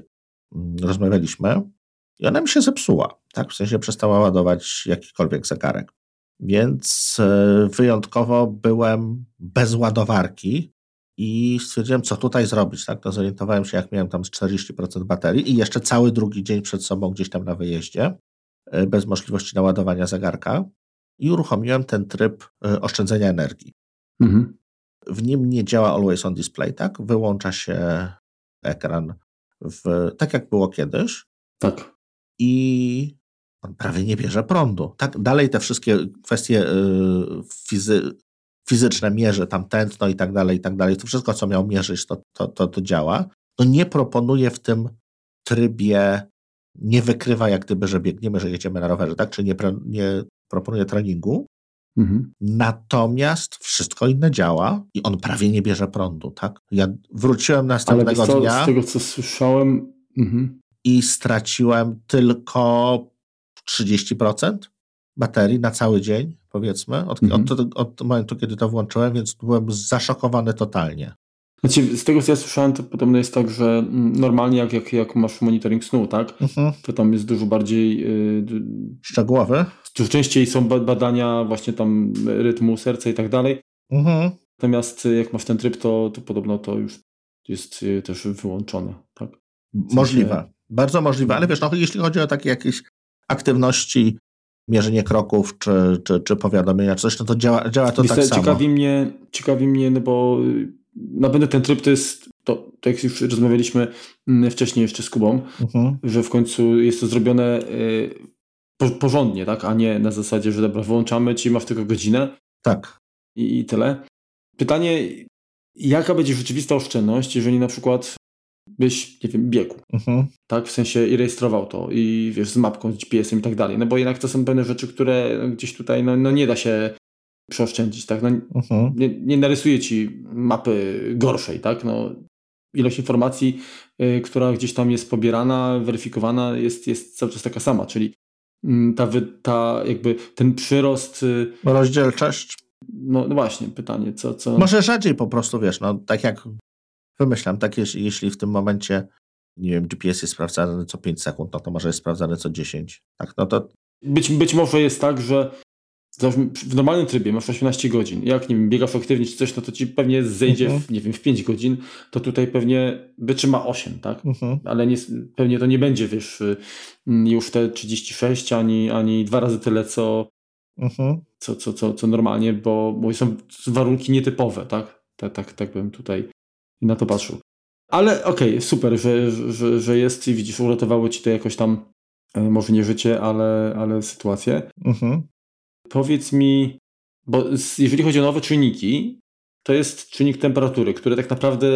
mm, rozmawialiśmy. i ona mi się zepsuła, tak? W sensie przestała ładować jakikolwiek zegarek. Więc e, wyjątkowo byłem bez ładowarki i stwierdziłem, co tutaj zrobić. Tak? No, zorientowałem się, jak miałem tam z 40% baterii i jeszcze cały drugi dzień przed sobą gdzieś tam na wyjeździe, e, bez możliwości naładowania zegarka i uruchomiłem ten tryb e, oszczędzenia energii. Mhm. W nim nie działa Always on Display, tak? Wyłącza się ekran w, tak jak było kiedyś. Tak. I on prawie nie bierze prądu. Tak, dalej te wszystkie kwestie y, fizy, fizyczne mierzy, tam tętno i tak dalej, i tak dalej. To wszystko, co miał mierzyć, to, to, to, to działa. No nie proponuje w tym trybie, nie wykrywa jak gdyby, że biegniemy, że jedziemy na rowerze, tak? Czy nie, nie proponuje treningu. Mhm. Natomiast wszystko inne działa i on prawie nie bierze prądu, tak? Ja wróciłem następnego Ale dnia. Z tego, co słyszałem. Mhm. I straciłem tylko 30% baterii na cały dzień, powiedzmy, od, mhm. od, od, momentu, kiedy to włączyłem, więc byłem zaszokowany totalnie. Znaczy, z tego co ja słyszałem, to podobno jest tak, że mm, normalnie jak, jak, jak masz monitoring snu, tak, mhm. to tam jest dużo bardziej... Yy, Szczegółowy? Dużo częściej są badania właśnie tam rytmu serca i tak dalej. Mhm. Natomiast jak masz ten tryb, to, to podobno to już jest y, też wyłączone, tak? W sensie... Możliwe. Bardzo możliwe, ale wiesz, no, jeśli chodzi o takie jakieś aktywności, mierzenie kroków, czy, czy, czy powiadomienia, czy coś, no to działa, działa to tak samo. Ciekawi mnie, ciekawi mnie, no bo na pewno ten tryb to jest, to, to jak już rozmawialiśmy mm, wcześniej jeszcze z Kubą, mhm. że w końcu jest to zrobione y, porządnie, tak, a nie na zasadzie, że dobra, wyłączamy ci, masz tylko godzinę. Tak. I, i tyle. Pytanie, jaka będzie rzeczywista oszczędność, jeżeli na przykład byś, nie wiem, biegł, mhm. tak, w sensie i rejestrował to i wiesz, z mapką, z GPS-em i tak dalej, no bo jednak to są pewne rzeczy, które gdzieś tutaj, no, no nie da się przeoszczędzić, tak, no mhm. nie, nie narysuje ci mapy gorszej, tak, no ilość informacji, y, która gdzieś tam jest pobierana, weryfikowana jest, jest cały czas taka sama, czyli y, ta, ta jakby ten przyrost... Y, Rozdzielczość? No, no właśnie, pytanie, co, co... Może rzadziej po prostu, wiesz, no tak jak Wymyślam, tak jeśli w tym momencie, nie wiem, GPS jest sprawdzany co 5 sekund, no to może jest sprawdzany co 10. Tak, no to... Być, być może jest tak, że w normalnym trybie masz 18 godzin. Jak nie wiem, biegasz aktywnie czy coś, no to ci pewnie zejdzie mhm. w, nie wiem, w 5 godzin, to tutaj pewnie wytrzyma 8, tak? Mhm. Ale nie, pewnie to nie będzie, wiesz, mm, już te 36, ani, ani dwa razy tyle, co, mhm. co, co, co, co normalnie, bo, bo są warunki nietypowe, tak? Tak, tak, tak bym tutaj i na to patrzył. Ale okej, okay, super, że, że, że jest i widzisz, uratowało ci to jakoś tam, e, może nie życie, ale, ale sytuację. Mhm. Powiedz mi, bo jeżeli chodzi o nowe czynniki, to jest czynnik temperatury, który tak naprawdę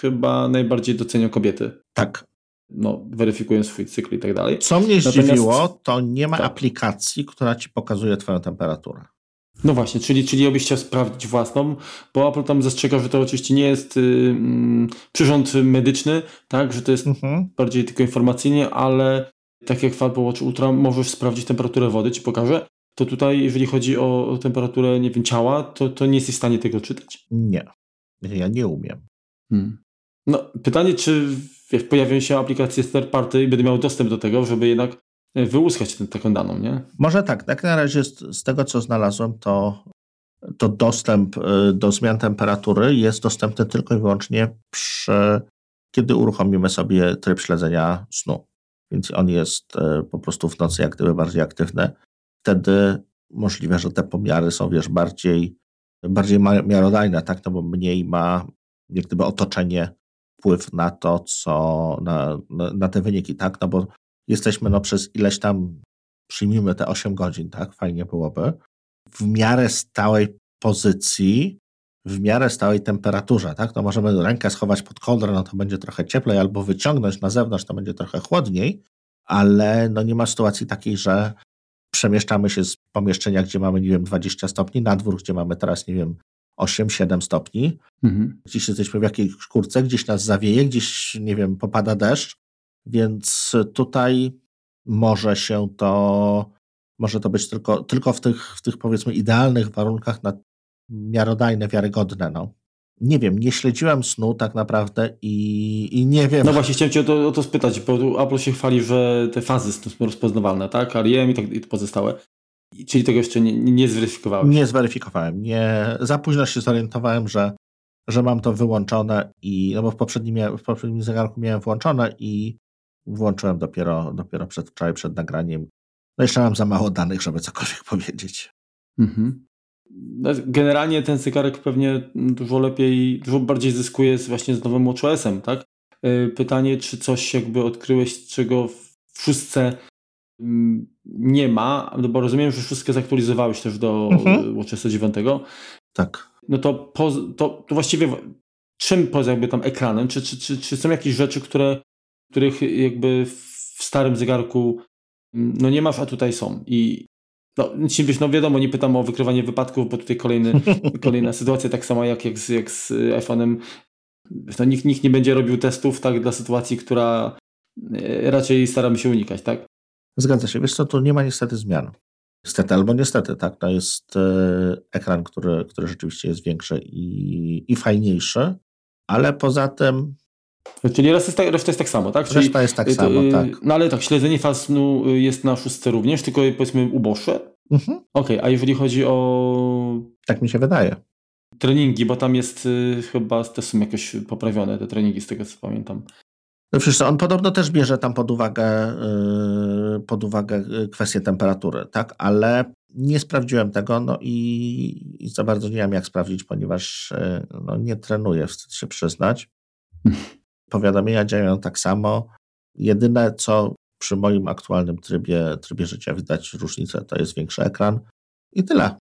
chyba najbardziej docenią kobiety. Tak. No, weryfikują swój cykl i tak dalej. Co mnie Natomiast... zdziwiło, to nie ma tak. aplikacji, która ci pokazuje twoją temperaturę. No właśnie, czyli, czyli ja byś chciał sprawdzić własną, bo Apple tam zastrzega, że to oczywiście nie jest y, przyrząd medyczny, tak, że to jest mhm. bardziej tylko informacyjnie, ale tak jak w Apple Watch Ultra możesz sprawdzić temperaturę wody, ci pokażę, to tutaj jeżeli chodzi o, o temperaturę, nie wiem, ciała, to, to nie jesteś w stanie tego czytać. Nie, ja nie umiem. Hmm. No, pytanie, czy wiesz, pojawią się aplikacje third party i będę miał dostęp do tego, żeby jednak wyłuskać tę taką daną, nie? Może tak. Tak na razie z, z tego, co znalazłem, to, to dostęp e, do zmian temperatury jest dostępny tylko i wyłącznie przy, kiedy uruchomimy sobie tryb śledzenia snu. Więc on jest e, po prostu w nocy jak gdyby bardziej aktywny. Wtedy możliwe, że te pomiary są, wiesz, bardziej, bardziej miarodajne, tak? No bo mniej ma jak gdyby otoczenie wpływ na to, co, na, na, na te wyniki, tak? No bo jesteśmy no przez ileś tam, przyjmijmy te 8 godzin, tak, fajnie byłoby, w miarę stałej pozycji, w miarę stałej temperaturze, tak, no możemy rękę schować pod kołdrę, no to będzie trochę cieplej, albo wyciągnąć na zewnątrz, to będzie trochę chłodniej, ale no nie ma sytuacji takiej, że przemieszczamy się z pomieszczenia, gdzie mamy, nie wiem, 20 stopni, na dwór, gdzie mamy teraz, nie wiem, 8-7 stopni. Mhm. Gdzieś jesteśmy w jakiejś szkórce, gdzieś nas zawieje, gdzieś, nie wiem, popada deszcz, więc tutaj może się to, może to być tylko, tylko w, tych, w tych powiedzmy idealnych warunkach na miarodajne, wiarygodne. No. nie wiem, nie śledziłem snu tak naprawdę i, i nie wiem. No właśnie, chciałem cię o to, o to spytać, bo Apple się chwali, że te fazy są rozpoznawalne, tak? REM i, tak, i pozostałe. Czyli tego jeszcze nie, nie zweryfikowałeś? Nie zweryfikowałem. Nie, za późno się zorientowałem, że, że mam to wyłączone i, no bo w poprzednim, w poprzednim zegarku miałem włączone i włączyłem dopiero, dopiero przed, wczoraj przed nagraniem. No jeszcze mam za mało danych, żeby cokolwiek [laughs] powiedzieć. Mhm. No, generalnie ten zegarek pewnie dużo lepiej, dużo bardziej zyskuje z, właśnie z nowym WatchOS-em, tak? Y, pytanie, czy coś jakby odkryłeś, czego w szóstce mm, nie ma, no bo rozumiem, że wszystkie zaktualizowałeś też do mhm. WatchOS 9. Tak. No to, po, to, to właściwie czym poza jakby tam ekranem, czy, czy, czy, czy są jakieś rzeczy, które, których jakby w starym zegarku mm, no nie masz, a tutaj są i no, no wiadomo, nie pytam o wykrywanie wypadków, bo tutaj kolejny, [laughs] kolejna sytuacja, tak samo jak, jak z, jak z iPhone'em. No, nikt, nikt nie będzie robił testów tak dla sytuacji, która e, raczej staramy się unikać, tak? Zgadza się. Wiesz co, tu nie ma niestety zmian. Niestety albo niestety, tak. To jest e, ekran, który, który rzeczywiście jest większy i, i fajniejszy, ale poza tym Czyli reszta jest, tak, reszta jest tak samo, tak? Czyli, reszta jest tak samo, y, tak. No ale tak, śledzenie faz snu jest na szóstce również, tylko powiedzmy uboższe. Mhm. Okej, okay, a jeżeli chodzi o... Tak mi się wydaje. Treningi, bo tam jest y, chyba też są jakoś poprawione te treningi, z tego co pamiętam. No przecież on podobno też bierze tam pod uwagę, yy, pod uwagę kwestię temperatury, tak? Ale nie sprawdziłem tego, no i, i za bardzo nie wiem jak sprawdzić, ponieważ yy, no, nie trenuję, wstyd się przyznać. [laughs] Powiadomienia działają tak samo. Jedyne, co przy moim aktualnym trybie, trybie życia widać różnicę, to jest większy ekran i tyle.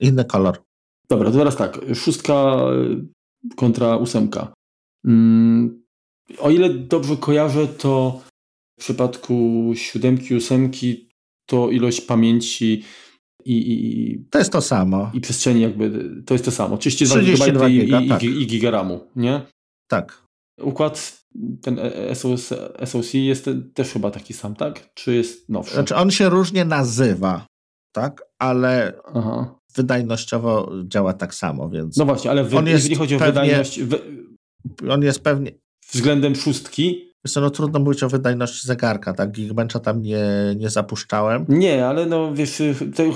Inny kolor. Dobra, to teraz tak. Szóstka y, kontra ósemka. Mm, o ile dobrze kojarzę, to w przypadku siódemki, ósemki to ilość pamięci i, i, to jest to samo. I przestrzeni jakby, to jest to samo. 32, 32 GB i, tak. i, i gigaramu, nie? Tak. Układ ten SOC, SOC jest też chyba taki sam, tak? Czy jest nowszy? Znaczy on się różnie nazywa, tak? Ale Aha. wydajnościowo działa tak samo, więc... No właśnie, ale wy, jeżeli chodzi o pewnie, wydajność... on jest pewnie... Względem szóstki... Wiesz no trudno mówić o wydajności zegarka, tak? Geekbencha tam nie, nie zapuszczałem. Nie, ale no wiesz,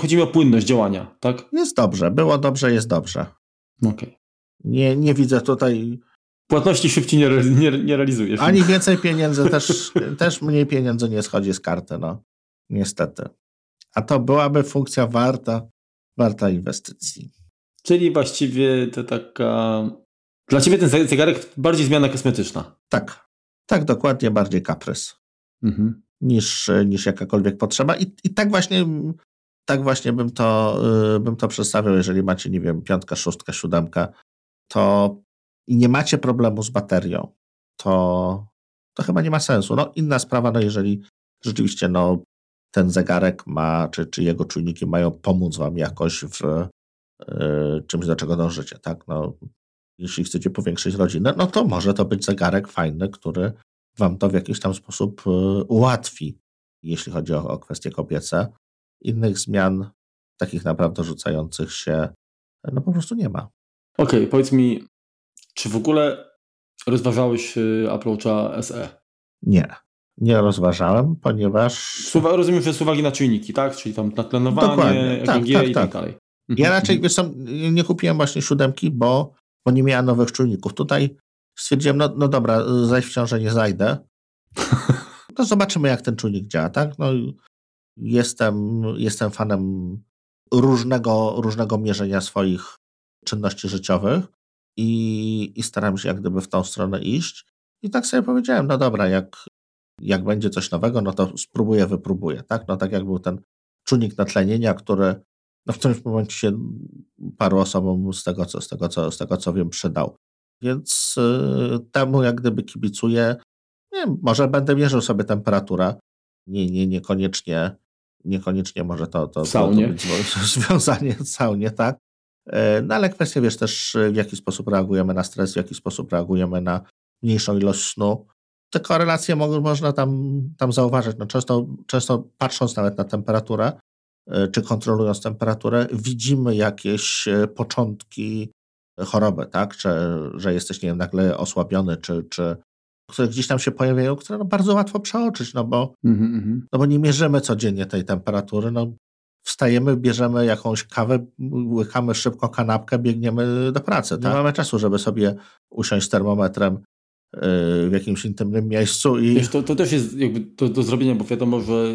chodzi mi o płynność działania, tak? Jest dobrze, było dobrze, jest dobrze. Okej. Okay. Nie, nie widzę tutaj Płatności szybciej nie, nie, nie realizujesz. Ani więcej pieniędzy, też, [laughs] też mniej pieniędzy nie schodzi z karty, no. Niestety. A to byłaby funkcja warta, warta inwestycji. Czyli właściwie to taka... Dla ciebie ten zegarek bardziej zmiana kosmetyczna. Tak. Tak, dokładnie bardziej kaprys. Mhm. Niż, niż jakakolwiek potrzeba. I, I tak właśnie tak właśnie bym to, yy, bym to przedstawiał, jeżeli macie, nie wiem, piątka, szóstka, siódemka, to i nie macie problemu z baterią, to, to chyba nie ma sensu. No, inna sprawa, no jeżeli rzeczywiście no, ten zegarek ma, czy, czy jego czujniki mają pomóc wam jakoś w y, czymś, do czego dążycie, tak? No, jeśli chcecie powiększyć rodzinę, no to może to być zegarek fajny, który wam to w jakiś tam sposób y, ułatwi, jeśli chodzi o, o kwestie kobiece. Innych zmian, takich naprawdę rzucających się, no po prostu nie ma. Okej, okay, powiedz mi, czy w ogóle rozważałeś y, Apple Watcha SE? Nie. Nie rozważałem, ponieważ. rozumiem, że z uwagi na czujniki, tak? Czyli tam na tlenowanie, tak, EKG tak, i tak, tak dalej. Ja mhm. raczej wiesz, nie kupiłem właśnie siódemki, bo, bo nie miałem nowych czujników. Tutaj stwierdziłem, no, no dobra, zaś w ciążę nie zajdę. To [laughs] zobaczymy, jak ten czujnik działa, tak? No, jestem, jestem fanem różnego, różnego mierzenia swoich czynności życiowych i, i staram się jak gdyby w tą stronę iść. I tak sobie powiedziałem, no dobra, jak, jak będzie coś nowego, no to spróbuję, wypróbuję, tak? No tak jak był ten czujnik natlenienia, który no w którymś momencie się paru osobom z tego, co, z tego, co, z tego, co wiem, przydał. Więc y, temu jak gdyby kibicuję, nie wiem, może będę mierzył sobie temperaturę, nie, nie, niekoniecznie, niekoniecznie może to, to, to, to być [laughs] związanie w saunie, tak? E, no ale kwestia, wiesz, też w jaki sposób reagujemy na stres, w jaki sposób reagujemy na mniejszą ilość snu. Te korelacje mo można tam, tam zauważyć. No często, często patrząc nawet na temperaturę, e, czy kontrolując temperaturę, widzimy jakieś e, początki chorobę, tak? Czy, że jesteś, nie wiem, nagle osłabiony, czy, czy które gdzieś tam się pojawiają, które no bardzo łatwo przeoczyć, no bo, mm-hmm. no bo nie mierzymy codziennie tej temperatury, no wstajemy, bierzemy jakąś kawę, łykamy szybko kanapkę, biegniemy do pracy. Nie mamy czasu, żeby sobie usiąść z termometrem y, w jakimś intymnym miejscu. I... Wiesz, to, to też jest jakby do, do zrobienia, bo wiadomo, że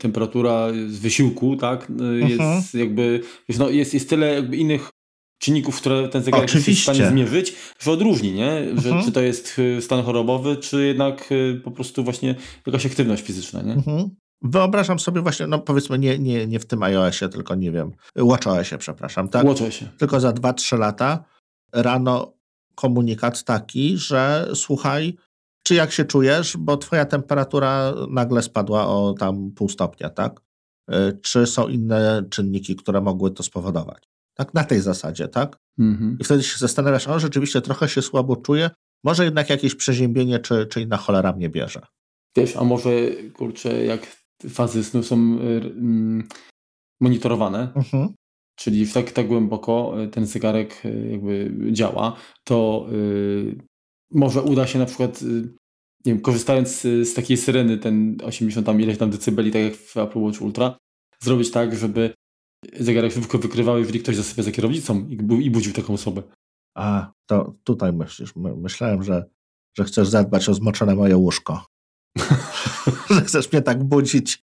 temperatura z wysiłku, tak, y, jest mhm. jakby, wiesz, no, jest, jest tyle jakby innych czynników, które ten zegarek jest w stanie zmierzyć, że odróżni, nie? Że, mhm. Czy to jest y, stan chorobowy, czy jednak po prostu właśnie jakaś aktywność fizyczna, nie? Mhm. Wyobrażam sobie właśnie, no powiedzmy nie, nie, nie w tym iOSie, tylko nie wiem, WatchOSie, przepraszam, tak? WatchOSie. Tylko za 2-3 lata rano komunikat taki, że słuchaj, czy jak się czujesz, bo twoja temperatura nagle spadła o tam pół stopnia, tak? Y, czy są inne czynniki, które mogły to spowodować? Tak, na tej zasadzie, tak? Mhm. I wtedy się zastanawiasz, o rzeczywiście trochę się słabo czuję, może jednak jakieś przeziębienie czy, czy inna cholera mnie bierze. Wiesz, a może kurczę, jak fazy snu są mm, monitorowane, mhm. czyli tak, tak głęboko e, ten zegarek e, jakby działa, to może uda się na przykład nie wiem, korzystając z, takiej syreny, ten 80 tam ileś tam decybeli, tak jak w Apple Watch Ultra, zrobić tak, żeby zegarek szybko wykrywał, jeżeli ktoś zasypia za kierownicą i, i budził taką osobę. A, to tutaj myślisz. Myślałem, że, że chcesz zadbać o zmoczone moje łóżko. [laughs] że chcesz mnie tak budzić.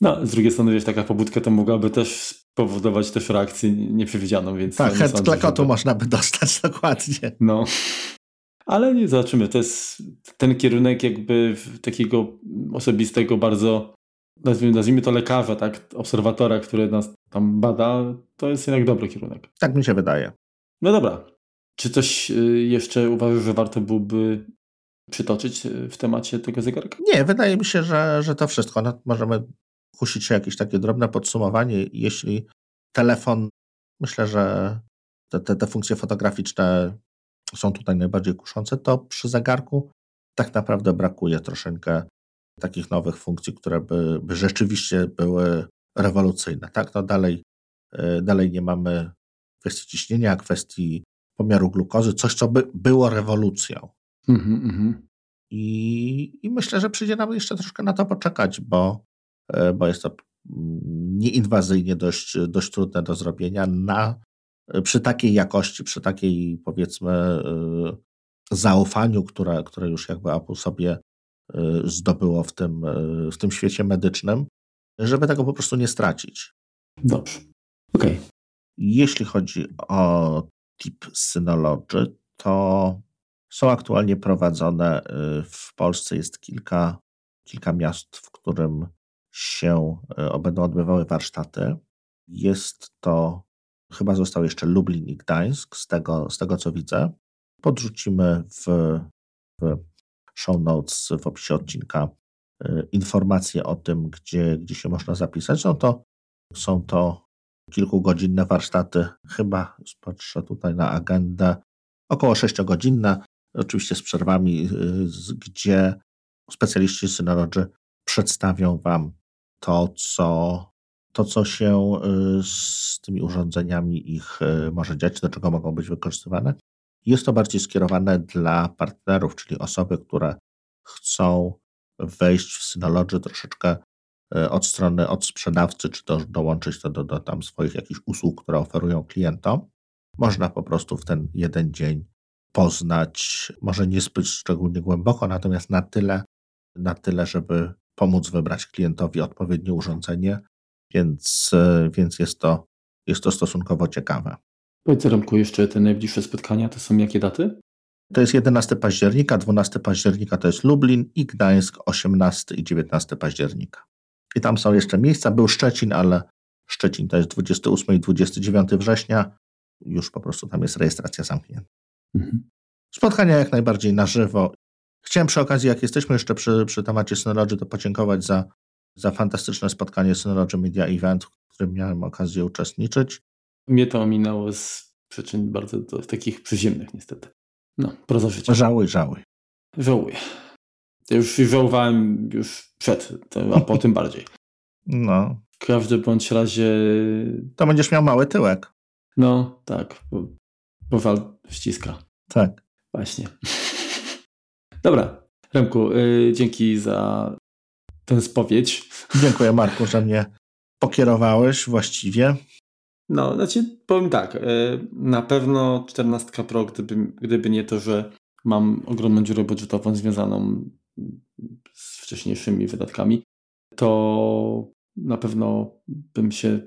No, z drugiej strony, wiesz, taka pobudka to mogłaby też spowodować też reakcję nieprzewidzianą, więc... Tak, head [laughs] klakotu żeby... można by dostać, [laughs] dokładnie. No. Ale nie, zobaczymy. To jest ten kierunek jakby takiego osobistego, bardzo nazwijmy, nazwijmy to lekarza, tak, obserwatora, który nas tam bada, to jest jednak dobry kierunek. Tak mi się wydaje. No dobra. Czy coś y, jeszcze uważasz, że warto byłoby przytoczyć e, w temacie tego zegarka? Nie, wydaje mi się, że, że to wszystko. No, możemy kusić się jakieś takie drobne podsumowanie. Jeśli telefon, myślę, że te, te, te funkcje fotograficzne są tutaj najbardziej kuszące, to przy zegarku tak naprawdę brakuje troszeczkę takich nowych funkcji, które by, by rzeczywiście były rewolucyjne. Tak, no dalej, e, dalej nie mamy kwestii ciśnienia, kwestii pomiaru glukozy, coś, co by było rewolucją. Mm -hmm. I, I myślę, że przyjdzie nam jeszcze troszkę na to poczekać, bo, e, bo jest to mm, nieinwazyjnie dość, dość trudne do zrobienia na, przy takiej jakości, przy takiej powiedzmy e, zaufaniu, które, które już jakby Apple sobie e, zdobyło w tym, w tym świecie medycznym, żeby tego po prostu nie stracić. Dobrze. Okej. Okay. Jeśli chodzi o tip Synology, to są aktualnie prowadzone. Y, w Polsce jest kilka, kilka miast, w którym się y, będą odbywały warsztaty. Jest to, chyba został jeszcze Lublin i Gdańsk, z tego, z tego co widzę. Podrzucimy w, w show notes, w opisie odcinka y, informacje o tym, gdzie, gdzie się można zapisać. Są to, są to kilkugodzinne warsztaty, chyba patrzę tutaj na agendę, około sześciogodzinne oczywiście z przerwami, y, gdzie specjaliści Synology przedstawią Wam to, co, to, co się y, z tymi urządzeniami ich y, może dziać, do czego mogą być wykorzystywane. Jest to bardziej skierowane dla partnerów, czyli osoby, które chcą wejść w Synology troszeczkę od strony od sprzedawcy, czy to dołączyć to do, do tam swoich jakichś usług, które oferują klientom. Można po prostu w ten jeden dzień poznać, może niezbyt szczególnie głęboko, natomiast na tyle, na tyle, żeby pomóc wybrać klientowi odpowiednie urządzenie, więc, e, więc jest, to, jest to stosunkowo ciekawe. Powiedz Remku, jeszcze te najbliższe spotkania to są jakie daty? To jest 11 października, 12 października to jest Lublin i Gdańsk 18 i 19 października. I tam są jeszcze miejsca. Był Szczecin, ale Szczecin to jest 28 i 29 września. Już po prostu tam jest rejestracja zamknięta. Mhm. Spotkania jak najbardziej na żywo. Chciałem przy okazji, jak jesteśmy jeszcze przy, przy temacie Synology, to podziękować za, za fantastyczne spotkanie Synology Media Event, w którym miałem okazję uczestniczyć. Mnie to ominęło z przyczyn bardzo to, takich przyziemnych niestety. No, proza życia. Żałuj, żałuj. Żałuję. Ja już żałowałem już przed, a po tym bardziej. No. W każdym bądź razie... To będziesz miał mały tyłek. No, tak, bo, bo ściska. Tak. Właśnie. [laughs] Dobra, Remku, y, dzięki za tę spowiedź. Dziękuję Marku, że mnie pokierowałeś właściwie. No, znaczy powiem tak, y, na pewno 14 Pro, gdyby, gdyby nie to, że mam ogromną dziurę budżetową związaną z wcześniejszymi wydatkami, to na pewno bym się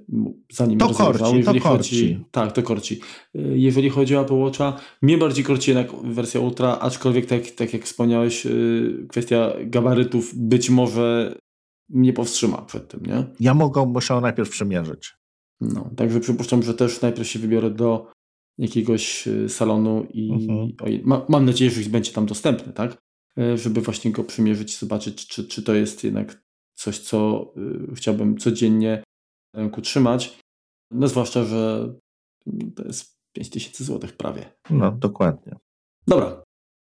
zanim to korci, jeżeli to chodzi, korci. tak, to korci. Y, jeżeli chodzi o Apple Watcha, mnie bardziej korci jednak wersja Ultra, aczkolwiek tak, tak jak wspomniałeś, y, kwestia gabarytów być może mnie powstrzyma przed tym, nie? Ja mogę, musiał najpierw przymierzyć. No, także przypuszczam, że też najpierw się wybiorę do jakiegoś y, salonu i mhm. ma, mam nadzieję, że będzie tam dostępny, tak? Żeby właśnie go przymierzyć, zobaczyć, czy, czy to jest jednak coś, co y, chciałbym codziennie na ręku trzymać. No zwłaszcza, że to jest 5000 zł prawie. No, dokładnie. Dobra.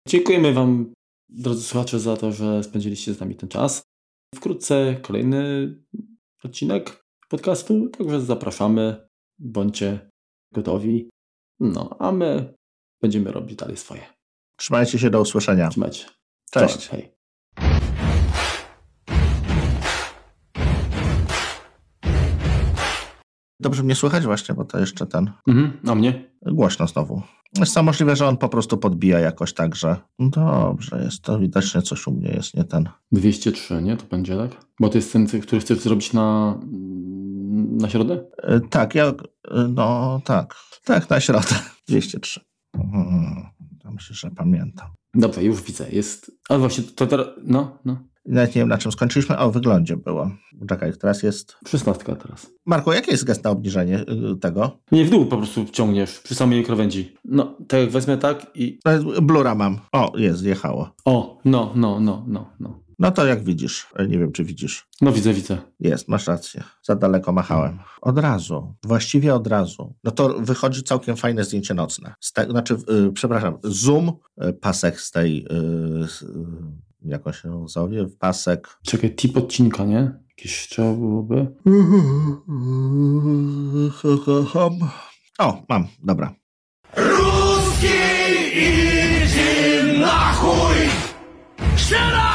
Dziękujemy Wam, drodzy słuchacze, za to, że spędziliście z nami ten czas. Wkrótce kolejny odcinek podcastu, także zapraszamy. Bądźcie gotowi. No, a my będziemy robić dalej swoje. Trzymajcie się, do usłyszenia. Trzymajcie. Cześć. Cześć. Hej. Dobrze mnie słychać właśnie, bo to jeszcze ten. Mhm, a mnie? Głośno znowu. Jest to możliwe, że on po prostu podbija jakoś tak, że dobrze, jest to widocznie coś u mnie jest nie ten. 203, nie? To będzie, tak? Bo to jest ten, który chcesz zrobić na, na środę? E, tak, ja, e, no tak, tak, na środę. [laughs] 203. Mhm, myślę, że pamiętam. Dobrze, już widzę. Jest. Ale właśnie to teraz. No, no. Nawet nie wiem, na czym skończyliśmy. O, wyglądzie było. Czekaj, teraz jest... Szesnastka teraz. Marku, jaki jest gest na obniżenie y, tego? Nie, w dół po prostu ciągniesz przy samej krawędzi. No, tak jak wezmę tak i... Blura mam. O, jest, jechało. O, no, no, no, no, no. No to jak widzisz. Nie wiem, czy widzisz. No widzę, widzę. Jest, masz rację. Za daleko machałem. Od razu. Właściwie od razu. No to wychodzi całkiem fajne zdjęcie nocne. Te, znaczy, yy, przepraszam, zoom, yy, pasek z tej... Yy, jak on się nazywa, w pasek. Czekaj, tip odcinka, nie? Jakieś trzeba byłoby. O, mam, dobra. Ruski idzie na chuj! Jeszcze